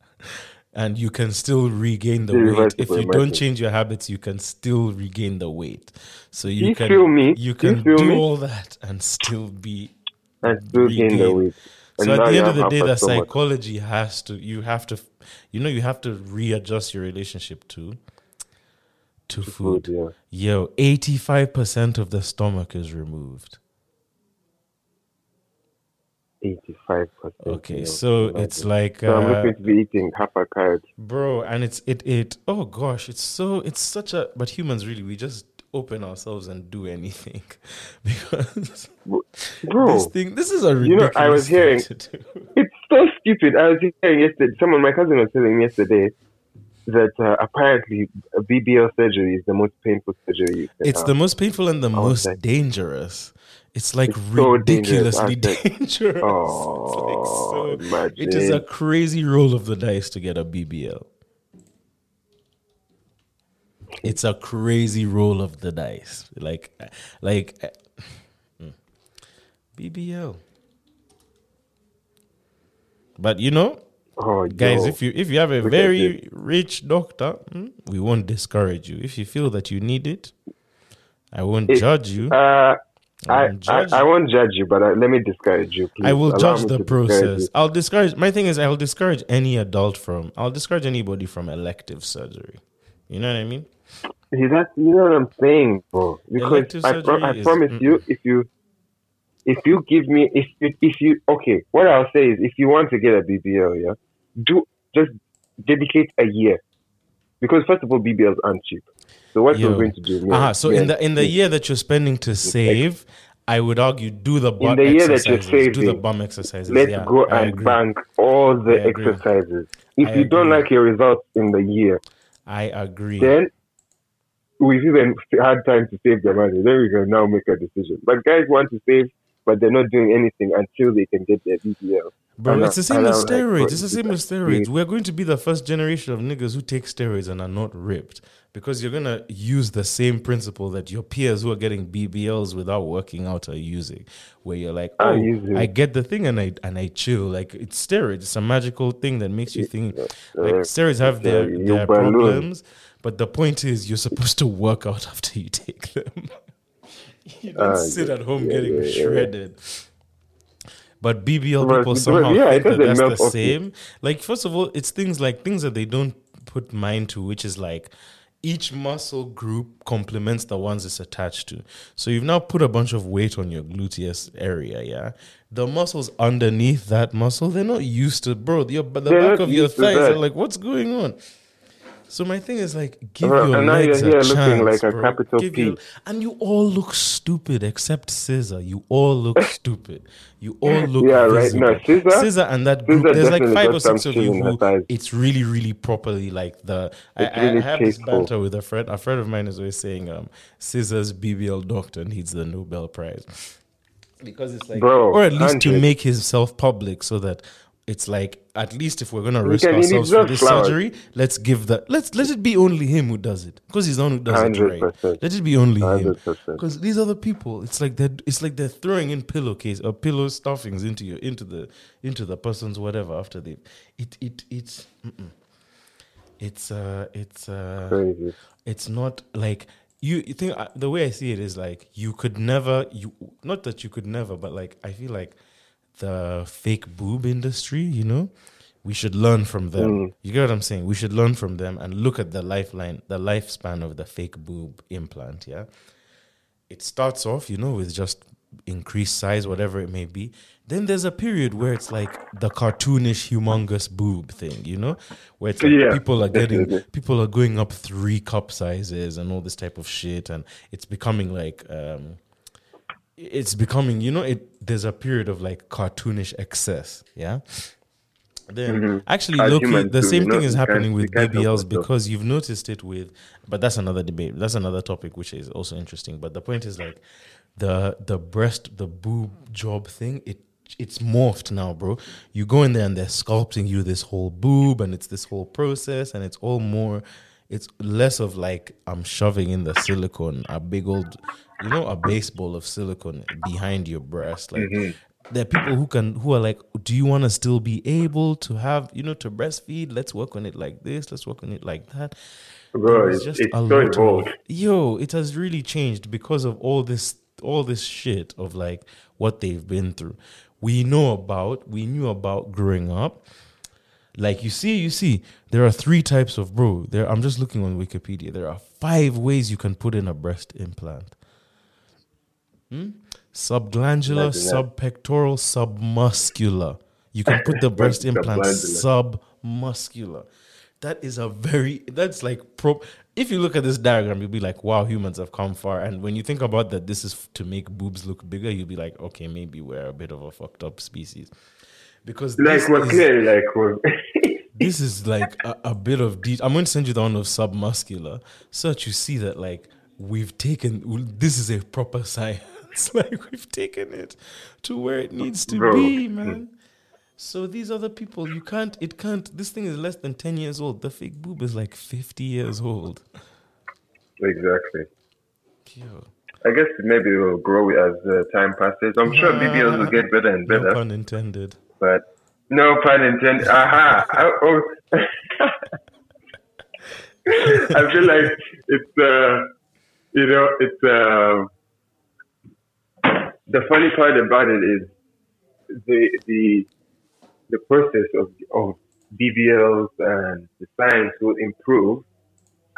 and you can still regain the weight if you don't change your habits. You can still regain the weight. So you, You can feel me? you You can feel do me? all that and still be And still gain the weight. So at the end of the day, the upper stomach. psychology has to. You have to. You know, you have to readjust your relationship to to food. Food, yeah. Yo, eighty five percent of the stomach is removed. 85%. Okay, yeah, so it's like, So I'm uh, looking to be eating half a carrot. bro, and it's it it. Oh gosh, it's so it's such a. But humans really, we just open ourselves and do anything because Bro, this thing. This is a You ridiculous know, I was hearing- to do. it's so stupid. I was hearing yesterday, someone, my cousin was telling me yesterday that uh, apparently BBL surgery is the most painful surgery you It's have. the most painful and the most like- dangerous. It's like It's so dangerous, ridiculously I dangerous. Oh, It's like so- it is a crazy roll of the dice to get a BBL. It's a crazy roll of the dice. Like, like uh, hmm. BBL. But you know, Oh, guys yo. if you if you have a Look very rich doctor hmm, we won't discourage you if you feel that you need it i won't It- judge you Uh, I I, won't I, judge I you. won't judge you, but uh, let me discourage you. Please. i will Allow judge the to discourage process i'll discourage my thing is i'll discourage any adult from i'll discourage anybody from elective surgery you know what i mean See, that's you know what I'm saying, bro. Because I, pro- I is- promise you, if you if you give me if you, if you okay, what I'll say is if you want to get a BBL, yeah, do just dedicate a year. Because first of all, BBLs aren't cheap. So what Yo. we're going to do? me uh and- so me in the in the year that you're spending to save i would argue do the butt the year that you're exercises do the saving, bum exercises let's yeah, go I and agree. bank all the exercises. If I you don't like your results in the year, i agree then we've even had time to save the money. Then we can now make a decision. But guys want to save, but they're not doing anything until they can get their BBL. Bro, And it's the same with I'm like, steroids. It's the same is steroids. We're going to be the first generation of niggas who take steroids and are not ripped because you're gonna use the same principle that your peers who are getting BBLs without working out are using, where you're like, oh, using. I get the thing and I and I chill. Like it's steroids. It's a magical thing that makes you think. Like steroids have their, their problems, but the point is you're supposed to work out after you take them. you don't Ah, sit at home getting shredded. But BBL But- people somehow yeah, think that that's the same. Like first of all, it's things like things that they don't put mind to, which is like each muscle group complements the ones it's attached to. So you've now put a bunch of weight on your gluteus area, yeah. The muscles underneath that muscle, they're not used to, bro. Your, but the They're back of your thighs are like, what's going on? So my thing is like, give Bro, your and now you're here a looking chance, like a bro. capital Give P. your- and you all look stupid except SZA. You all look stupid. You all look Yeah, right. visible. No, SZA- SZA and that group. SZA There's like five or six of you who it's really, really properly like the. I, really I have this banter with a friend. A friend of mine is always saying, um, "SZA's BBL doctor needs the Nobel Prize." Because it's like, Bro, or at least to make himself public, so that it's like, at least if we're gonna risk ourselves for this flowers. surgery, let's give that. let's let it be only him who does it, because he's the one who does it right. Let it be only him, 100%. because these other people, it's like they're it's like they're throwing in pillowcase or pillow stuffings into your into the into the person's whatever after they it it it's mm-mm. it's uh it's uh Crazy. it's not like you, you think uh, the way I see it is like you could never you not that you could never but like I feel like the fake boob industry you know? We should learn from them. You get what I'm saying? We should learn from them and look at the lifeline the lifespan of the fake boob implant yeah? It starts off, you know, with just increased size, whatever it may be. Then there's a period where it's like the cartoonish, humongous boob thing, you know, where it's like Yeah, people are getting, people are going up three cup sizes and all this type of shit, and it's becoming like, um, it's becoming, you know, it. There's a period of like cartoonish excess, yeah. Then Mhm. actually, As humans the same you know, thing is happening with BBLs because you've noticed it with, but that's another debate. That's another topic which is also interesting. But the point is like the the breast, the boob job thing. It it's morphed now, bro. You go in there and they're sculpting you this whole boob, and it's this whole process, and it's all more. It's less of like I'm shoving in the silicone, a big old, you know, a baseball of silicone behind your breast, like Mm-hmm. there are people who can who are like do you want to still be able to have you know to breastfeed? Let's work on it like this let's work on it like that. Bro, There's it's, just it's a so lot of- yo it has really changed because of all this all this shit of like what they've been through. We know about we knew about growing up like you see you see there are three types of bro there i'm just looking on wikipedia. There are five ways you can put in a breast implant. Hmm? subglandular Imagine that. subpectoral submuscular. You can put the breast implant submuscular. That is a very that's like pro if you look at this diagram you'll be like wow humans have come far. And when you think about that this is to make boobs look bigger you'll be like okay maybe we're a bit of a fucked up species because Like this we're is- clearly like we're this is like a, a bit of deep. I'm going to send you the one of submuscular, so that you see that like we've taken this is a proper science. like we've taken it to where it needs to Bro. be, man. So these other people, you can't. It can't. This thing is less than ten years old. The fake boob is like fifty years old. exactly. Yo. I guess maybe it will grow as uh, time passes. I'm sure BBLs will get better and No better, pun intended. But no pun intended. Aha! I, oh. I feel like it's uh, you know, it's uh, the funny part about it is the the the process of of BBLs and the science will improve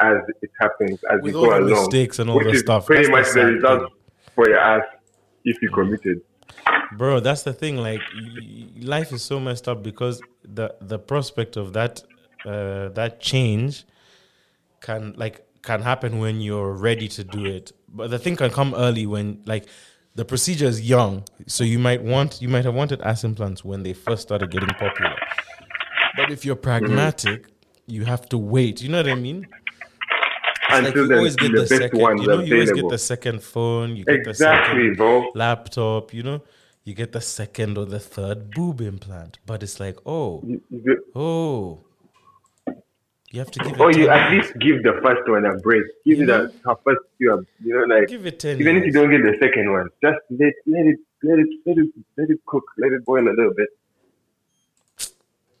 as it happens as With you all go the along. mistakes and all which the is stuff, Pretty that's much the the result thing. for your ass if you committed. Bro that's the thing like life is so messed up because the the prospect of that uh that change can like can happen when you're ready to do it. But the thing can come early when like the procedure is young. So you might want you might have wanted ass implants when they first started getting popular. But if you're pragmatic you have to wait. You know what i mean? It's like you always get the the second you know you always get the second phone you get the Exactly, second bro. laptop, you know, you get the second or the third boob implant. But it's like, oh, oh, you have to give it. Or you at least give the first one a break. Give know? a, a first few, you know, like give it ten. even if you don't get the second one, just let let it let it let it let it cook, let it boil a little bit.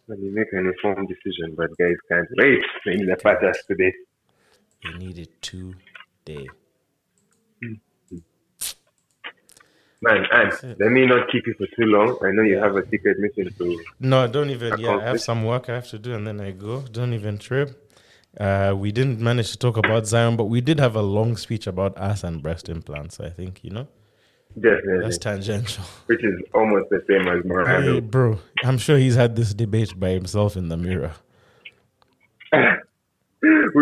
When you make an informed decision, but guys can't wait. They need a patas today. They need it today. Man, and let me not keep you for too long. I know you have a secret mission to. No, don't even. Yeah, I have some work I have to do, and then I go. Don't even trip. Uh, we didn't manage to talk about Zion, but we did have a long speech about ass and breast implants. I think you know Definitely, that's tangential. which is almost the same as Hey, Marvel. bro, I'm sure he's had this debate by himself in the mirror. we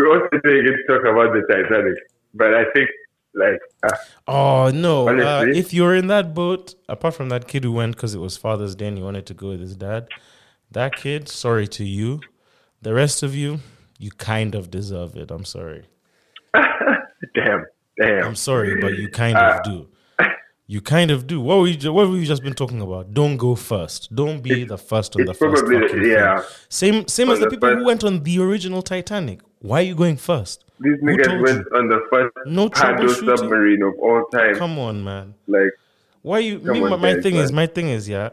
also didn't get to talk about the Titanic, but I think like uh, Oh no! Uh, if you're in that boat, apart from that kid who went because it was Father's Day and he wanted to go with his dad, that kid, sorry to you. The rest of you, you kind of deserve it. I'm sorry. damn, damn. I'm sorry, but you kind Uh, of do. You kind of do. What were you? What were you just been talking about? Don't go first. Don't be the first on the first probably yeah. thing. Same, same On as the the people who went on the original Titanic. Why are you going first? These Who niggas went on the first No paddle submarine of all time. Come on, man. Like, Why you? Me, on, my, guys, thing is, my thing is, yeah.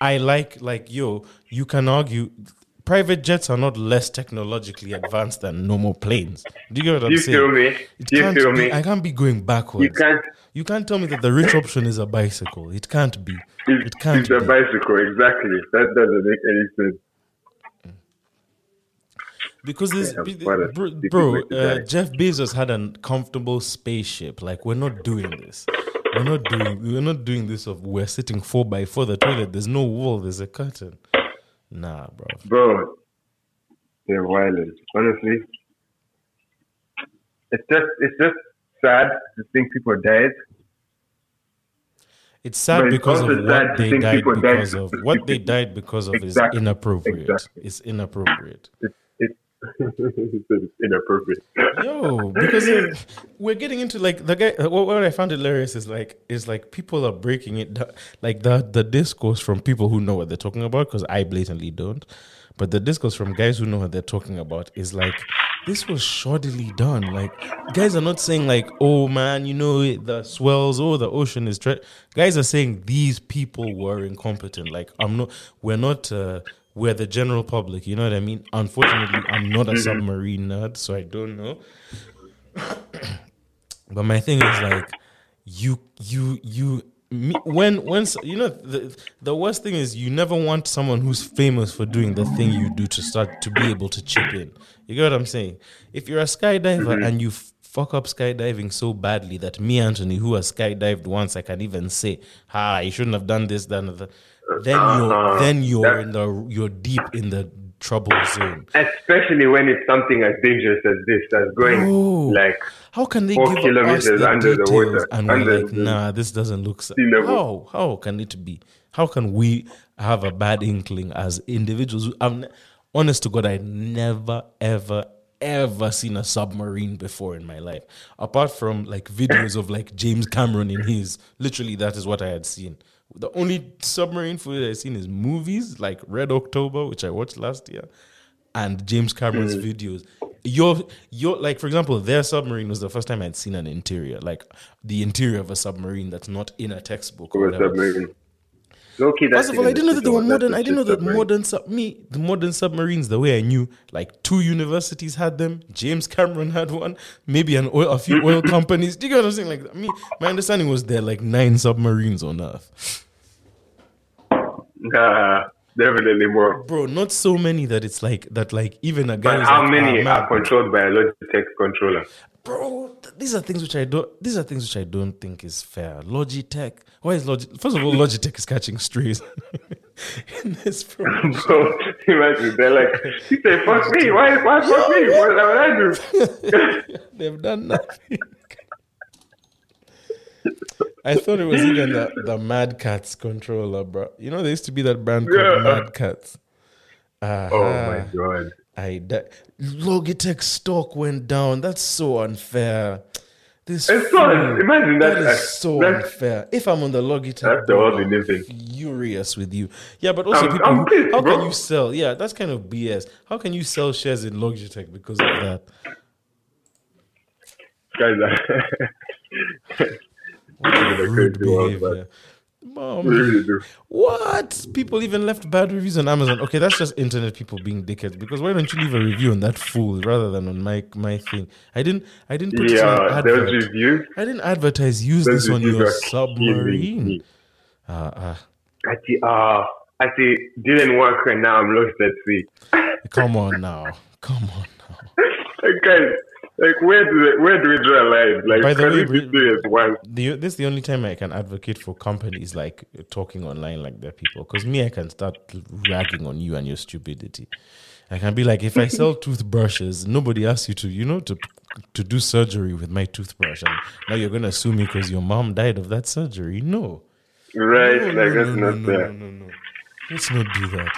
I like, like, yo. You can argue, private jets are not less technologically advanced than normal planes. Do you get what I'm you saying? feel me? It You feel be, me? I can't be going backwards. You can't. You can't tell me that the rich option is a bicycle. It can't be. It's, It can't it's a bicycle, exactly. That doesn't make any sense. Because this, Yeah, be- what a bro, bro uh. Jeff Bezos had a comfortable spaceship. Like we're not doing this. We're not doing. We're not doing this. Of we're sitting four by four. The toilet. There's no wall. There's a curtain. Nah, bro. Bro, they're violent. Honestly, it's just it's just sad to think people died. It's sad it's because of what they died because of. What they died because of Exactly, is inappropriate. exactly. It's inappropriate. It's, inappropriate. Yo, because we're getting into like the guy. What, what I found hilarious is like is like people are breaking it down, like the the discourse from people who know what they're talking about. Because I blatantly don't, but the discourse from guys who know what they're talking about is like this was shoddily done. Like guys are not saying like, oh man, you know the swells, oh the ocean is. Tre-. Guys are saying these people were incompetent. Like I'm not. We're not. Uh, we're the general public. You know what I mean? Unfortunately, I'm not a submarine nerd, so I don't know. but my thing is like, you, you, you. Me, when when you know the the worst thing is you never want someone who's famous for doing the thing you do to start to be able to chip in. You get what I'm saying? If you're a skydiver mm-hmm. and you fuck up skydiving so badly that me Anthony, who has skydived once, I can even say, "Ha, you shouldn't have done this, done that." Then you're Uh-huh. then you're in the you're deep in the trouble zone. Especially when it's something as dangerous as this, that's going Bro. like How can they Four give us kilometers the under the details water, and we're like, nah, this doesn't look so. How how can it be? How can we have a bad inkling as individuals? I'm honest to God, I never ever ever seen a submarine before in my life, apart from like videos of like James Cameron in his. Literally, that is what I had seen. The only submarine footage I've seen is movies like Red October, which I watched last year, and James Cameron's Mm. videos. Your your like for example, their submarine was the first time I'd seen an interior, like the interior of a submarine that's not in a textbook or whatever. submarine. That's First of all, I didn't know that the they were modern. I didn't know that shit modern sub me the modern submarines the way I knew. Like two universities had them. James Cameron had one. Maybe an oil, a few oil companies. Do you get what I'm saying? Like me, my understanding was there like nine submarines on Earth, Nah, definitely more. bro. Not so many that it's like that. Like even a guy. But how like, many "Ah, man, are controlled by a Logitech controller? bro these are things which i don't these are things which i don't think is fair logitech why is logitech first of all logitech is catching strays in this program Bro, imagine they're like, he said, "Fuck me! Why? Why fuck me? What did I do?" they've done nothing I thought it was even the, the Mad Catz controller, bro. You know, there used to be that brand called Yeah. Mad Catz. Uh-huh. Oh my god! I di- Logitech stock went down. That's so unfair. This It's so imagine That that. is so that's, unfair. If I'm on the Logitech, that's the whole I'm furious with you. Yeah, but also I'm- people. I'm pissed, how can you sell? Yeah, that's kind of BS. How can you sell shares in Logitech because of that? guys What a rude world, behavior. Mom, we really do. what? People even left bad reviews on Amazon. Okay, that's just internet people being dickheads. Because why don't you leave a review on that fool rather than on my my thing? I didn't. I didn't put it on Yeah, those advert. reviews. I didn't advertise. Use this on your submarine. Uh, uh, I see. Ah, I see. Didn't work, and now I'm lost at sea. come on now. Come on now. Guys, like where do they, where do we draw a line? Like, By the way, we re- serious once? The, this is the only time I can advocate for companies like talking online like they're people. Because me, I can start ragging on you and your stupidity. I can be like, if I sell toothbrushes, nobody asks you to, you know, to to do surgery with my toothbrush, and now you're gonna sue me because your mom died of that surgery. No, Right? no, like no, that's no, not no, fair. no, no, no. Let's not do that.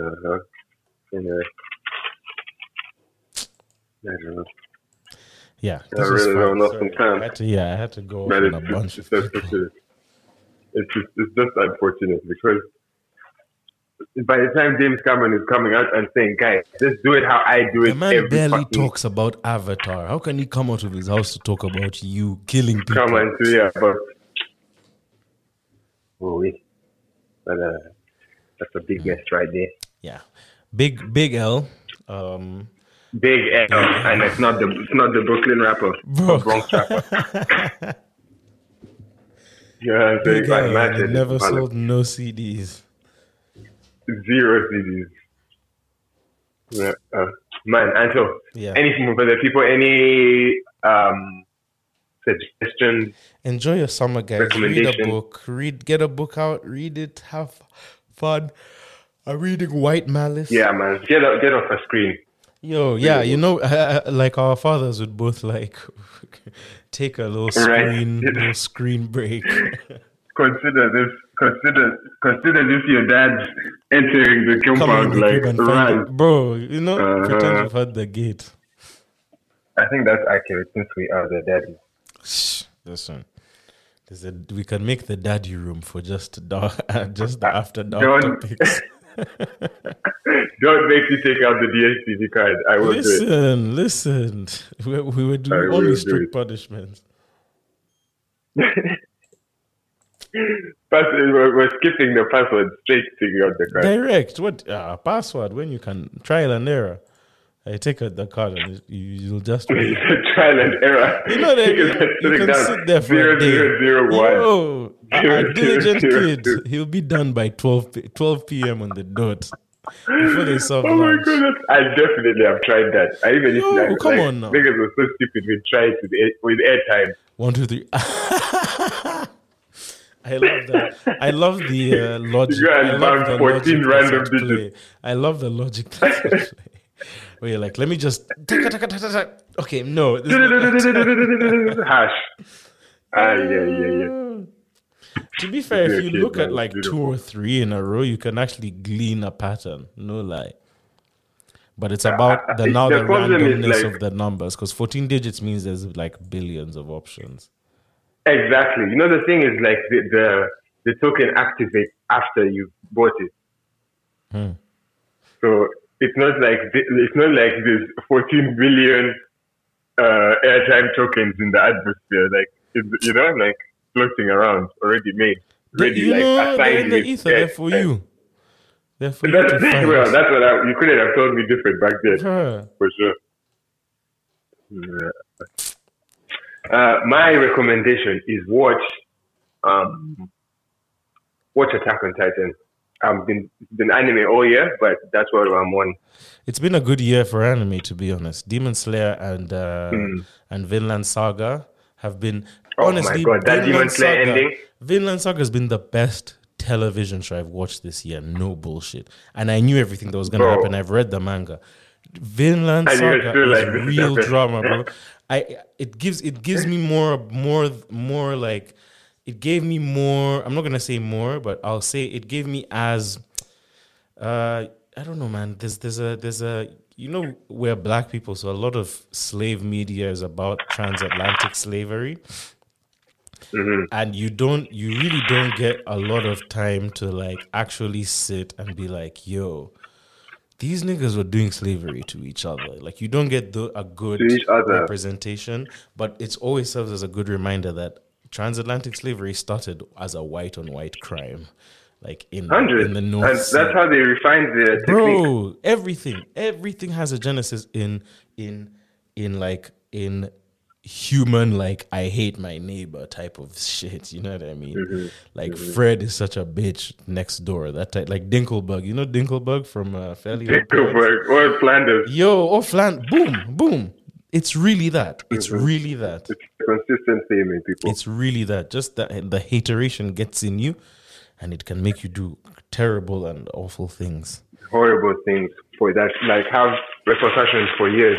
Uh-huh. Anyway. I. Yeah, I really don't know Sorry. sometimes. I had to, yeah, I had to go But it's, a bunch it's, of just, people. it's, just, it's just unfortunate because by the time James Cameron is coming out and saying, "Guys, let's do it how I do it," The man every barely talks about Avatar. How can he come out of his house to talk about you killing people? come on to yeah, but oh, wait. but uh, that's a big mess right there. Yeah, big big L. Um, Big L, and it's not the it's not the Brooklyn rapper, Bro. Bronx rapper. Yeah, so big you can L. imagine They never it's sold no CDs. zero CDs. Yeah, uh, man, and so Yeah. anything for the people, any um suggestions? Enjoy your summer, guys. Read a book. Read, get a book out. Read it. Have fun. I'm reading White Malice. Yeah, man, get off, get off a screen. Yo, yeah, you know, uh, like our fathers would both like take a little Right. screen, little screen break. Consider this. Consider consider this your dad entering the Come in compound the like crib find run. it. bro. You know, pretend Uh-huh. you've had the gate. I think that's accurate since we are the daddy. Shh, Listen, there's a we can make the daddy room for just dark, just the after dark Don't- topics. Don't make me take out the DSTV card. I will do it. Listen, listen. We, we were doing will only strict punishments. But we're, we're skipping the password straight taking out the card. Direct. What uh, password? When you can trial and error. I take out the card and you, you'll just. Trial and error. You know that you, can you sit can down. sit there for Zero, a day. zero, zero, one. Yo, a- diligent kid. He'll be done by 12, 12 p.m. on the dot before they serve Oh my lunch. goodness! I definitely have tried that. I even used to Yo, like, come like, on now. Niggas were so stupid. We tried with air, with airtime. One, two, three. I love that. I love the uh, logic. You I love the 14 logic random play. digits. I love the logic. Where you're like, let me just. Okay, no. Hash. Ah, yeah, yeah, yeah. To be fair, if you okay, look at man, like two or three in a row, you can actually glean a pattern. No lie. But it's about the now the randomness like- of the numbers because 14 digits means there's like billions of options. Exactly. You know, the thing is like the the, the token activates after you bought it. Hmm. So it's not like it's not like there's 14 billion uh, airtime tokens in the atmosphere. Like you know, like floating around, already made, ready, you like know, assigned the ether. They're for you. They're for you That's, to well, that's what I, you couldn't have told me different back then, for sure. Yeah. Uh, my recommendation is watch, um, watch Attack on Titan. I've been been anime all year, but that's what I'm on. It's been a good year for anime, to be honest. Demon Slayer and uh, and Vinland Saga have been. Oh honestly. my god, that Demon Vinland Slayer Saga, ending! Vinland Saga has been the best television show I've watched this year. No bullshit. And I knew everything that was going to happen. I've read the manga. Vinland Saga is like, real drama, bro. I it gives it gives me more more more like it gave me more. I'm not gonna say more, but I'll say it gave me as uh I don't know, man. There's there's a there's a you know we're black people, so a lot of slave media is about transatlantic slavery Mm-hmm. and you don't you really don't get a lot of time to like actually sit and be like yo these niggas were doing slavery to each other like you don't get the, a good To each other. representation but it's always serves as a good reminder that transatlantic slavery started as a white on white crime like in, Hundred. in the And north that's how they refined their technique. bro everything everything has a genesis in in in like in human like i hate my neighbor type of shit you know what i mean Mm-hmm. like fred is such a bitch next door that type like Dinkleberg you know Dinkleberg from uh fairly Odd or Flanders. yo oh flan boom boom it's really that it's Mm-hmm. really that It's consistent theme in people. it's really that just that the hateration gets in you and it can make you do terrible and awful things horrible things for that, like have repercussions for years.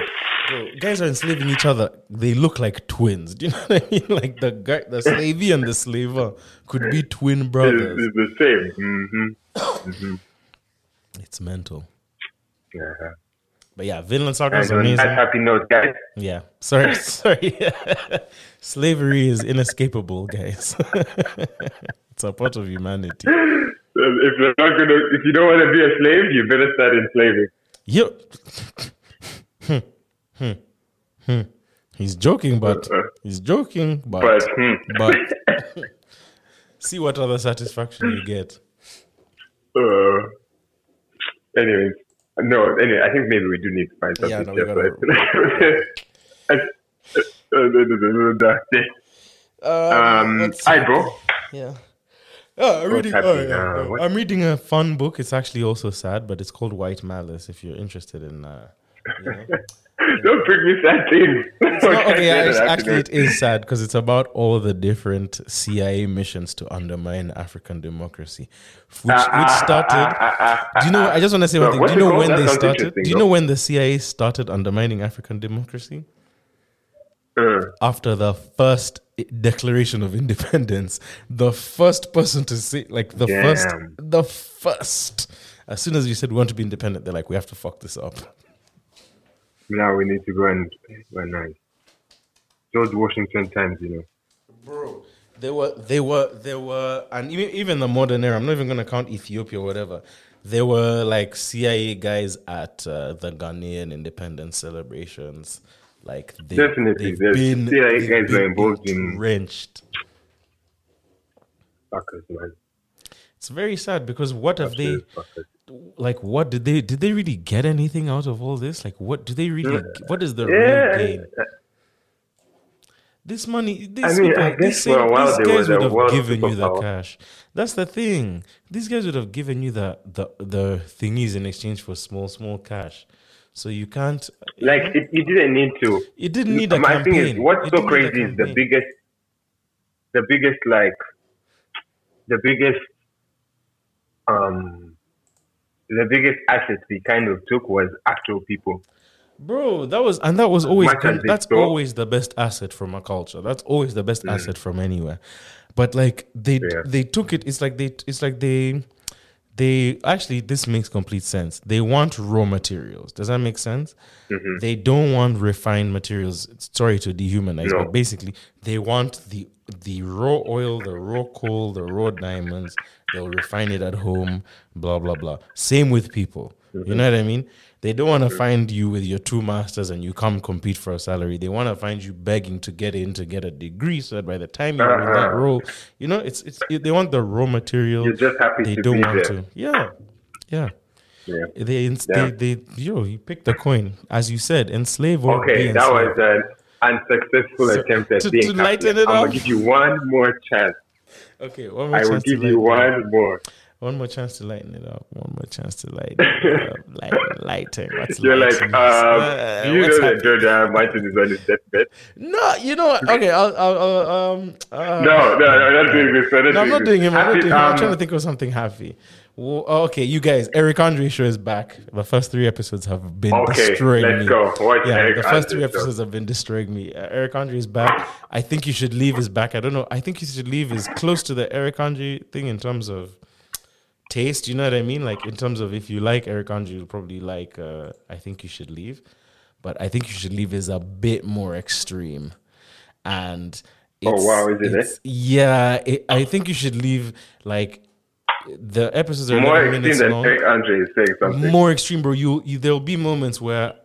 Bro, guys are enslaving each other. They look like twins. Do you know what I mean? Like the guy, the slavey and the slaver could be twin brothers. it's the same. hmm It's mental. Yeah. But yeah, Vinland Saga is amazing. happy note, guys, Yeah. Sorry, sorry. Slavery is inescapable, guys. it's a part of humanity. if you're not gonna, if you don't want to be a slave, you better start enslaving. Yo. Hmm, hmm, hmm. He's joking, but he's joking, but But hmm, but see what other satisfaction you get. uh, anyways, no. Anyway, I think maybe we do need to find something. Yeah, no, we separate. Uh, um, let's- hi, bro. Yeah. Oh, I'm reading, oh, yeah, no. I'm reading a fun book. It's actually also sad, but it's called White Malice. If you're interested in uh, You know? Don't bring me sad things. It's not- okay, yeah, actually, it is sad because it's about all the different CIA missions to undermine African democracy, which, Ah, which started. Do you know? I just want to say one thing. Do you know when they started? Do you know when the CIA started undermining African democracy? Uh, After the first Declaration of Independence, the first person to say, like the first, the first. As soon as you said we want to be independent, they're like, we have to fuck this up. now we need to go and well, nice. George Washington times, you know. bro. They were, they were, they were, and even even the modern era. I'm not even gonna count Ethiopia or whatever. There were like CIA guys at uh, the Ghanaian independence celebrations. Like they, Definitely, they've there's been, CIA they've guys been involved in-. Fuckers, man. It's very sad because what have they? Fuckers. Like, what did they? Did they really get anything out of all this? Like, what do they really? What is the Yeah, real gain? This money, these I mean, people, I these, guess same, for a while these guys would have given you the cash. That's the thing. These guys would have given you the the the thingies in exchange for small small cash. So you can't. Like it, you didn't need to. It didn't need a My campaign. thing is, what's It so didn't need a crazy is the biggest, the biggest like, the biggest, um, the biggest asset we kind of took was actual people. Bro, that was and that was always much as good. they that's always the best asset from a culture. That's always the best asset from anywhere. But like they Mm. Yeah. they took it. It's like they it's like they they actually this makes complete sense. They want raw materials. Does that make sense? Mm-hmm. They don't want refined materials. Sorry to dehumanize, No. but basically they want the the raw oil, the raw coal, the raw diamonds. They'll refine it at home. Blah blah blah. Same with people. Mm-hmm. You know what I mean? They don't want to find you with your two masters and you come compete for a salary. They want to find you begging to get in to get a degree, so that by the time you're in that Uh-huh. role, you know it's it's they want the raw material. You're just happy They to don't be want there. to. Yeah, yeah. Yeah. They, ins- Yeah. they, they, yo, you picked the coin, as you said, enslave or Okay, that was an unsuccessful So, attempt at to- being to lighten it I'm up? gonna give you one more chance. okay. One more I will give you lighten it up. one more. One more chance to lighten it up. One more chance to lighten it up. Lighten, lighten. What's You're like, um, Uh, do you what's know that? Jordan Martin is on his deathbed? No, you know what? Okay, I'll, I'll, I'll um. Uh, No, no, no, I'm not doing this. I'm not No, I'm not doing him. I'm not doing him. I'm um, trying to think of something happy. Well, okay, you guys, Eric Andre show is back. The first three episodes have been destroying me. Okay, destroying let's me. go. Watch yeah, Eric the first Andre three show. episodes have been destroying me. Uh, Eric Andre is back. I think you should leave is back. I don't know. I think you should leave is close to the Eric Andre thing in terms of taste. You know what I mean? Like in terms of if you like Eric Andre, you'll probably like. Uh, I think you should leave, but I think you should leave is a bit more extreme, and. Oh, wow, is it, eh? Yeah, it, I think you should leave like the episodes are more extreme than long Eric Andre is saying something. more extreme, bro. You, you there'll be moments where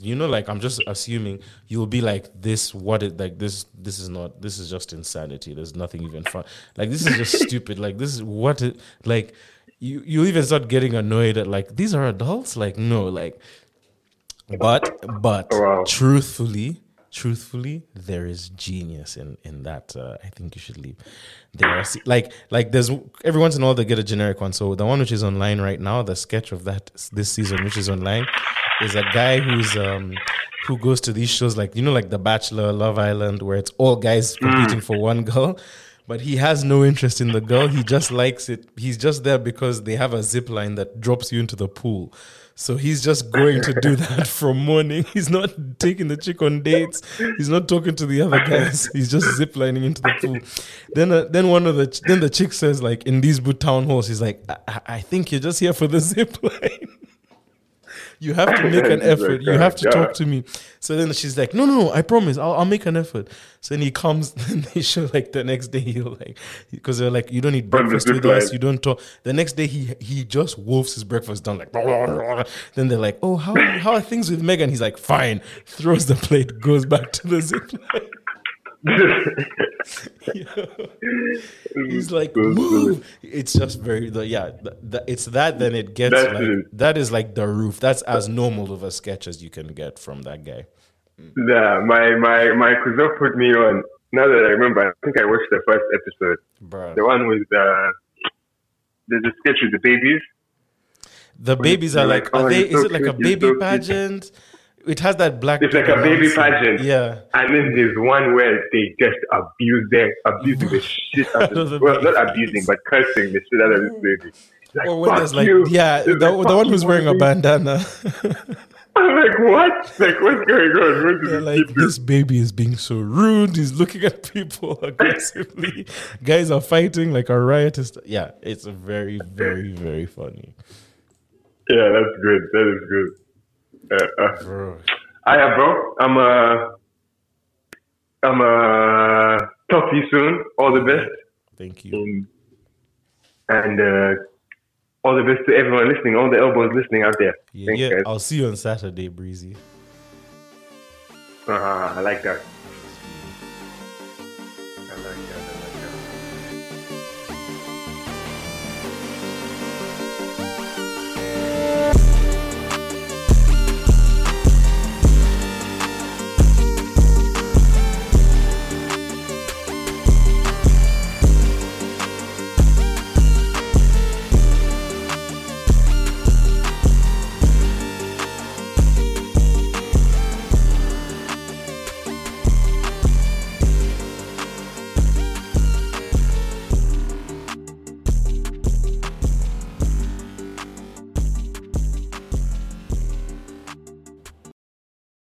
you know, like I'm just assuming you'll be like this. What it like this? This is not. This is just insanity. There's nothing even fun. Like this is just stupid. Like this is what it like. You you even start getting annoyed at like these are adults. Like no, like. But but Oh, Wow. truthfully, truthfully, there is genius in in that. Uh, I think you should leave. There are like like there's every once in a while they get a generic one. So the one which is online right now, the sketch of that this season which is online, is a guy who's um who goes to these shows like you know like The Bachelor, Love Island, where it's all guys competing for one girl. But he has no interest in the girl. He just likes it. He's just there because they have a zip line that drops you into the pool. So he's just going to do that from morning. He's not taking the chick on dates. He's not talking to the other guys. He's just ziplining into the pool. Then, uh, then one of the ch- then the chick says like in these boot town halls, he's like, I, I- I think you're just here for the zip line. You have to make an He's like, effort. You "Oh, have to God." talk to me. So then she's like, no, no, no, I promise, I'll, I'll make an effort. So then he comes, and they show like the next day he'll like, because they're like, you don't eat breakfast with us, you don't talk. The next day he he just wolfs his breakfast down like. Then they're like, oh, how how are things with Megan? He's like, fine. Throws the plate, goes back to the zip line. He's like, move. It's just very, the, yeah. The, the, it's that. Then it gets That's like it. that is like the roof. That's as normal of a sketch as you can get from that guy. Yeah, my my my cousin put me on. Now that I remember, I think I watched the first episode. Bro. The one with uh, the, a sketch with the babies. The babies are like, like, are "Oh, they? Is so it like a cute, baby so cute." It has that black. It's like a baby pageant. Yeah. And then there's one where they just abuse their abusing the shit out of of well, not abusing, but cursing the shit out of this baby. Like, Or when there's like, you. yeah, the, It's the one who's you, wearing a bandana. I'm like, what? Like, what's going on? What this like, this baby is being so rude. He's looking at people aggressively. Guys are fighting like a riot. is- Yeah, it's very, very, very funny. Yeah, that's good. That is good. Uh, uh, Bro. I have, bro. I'm uh, I'm uh, talk to you soon. All the best, Thank you. um, and uh, all the best to everyone listening. All the elbows listening out there. Yeah, Thanks, yeah. I'll see you on Saturday, Breezy. Uh, I like that. I like that.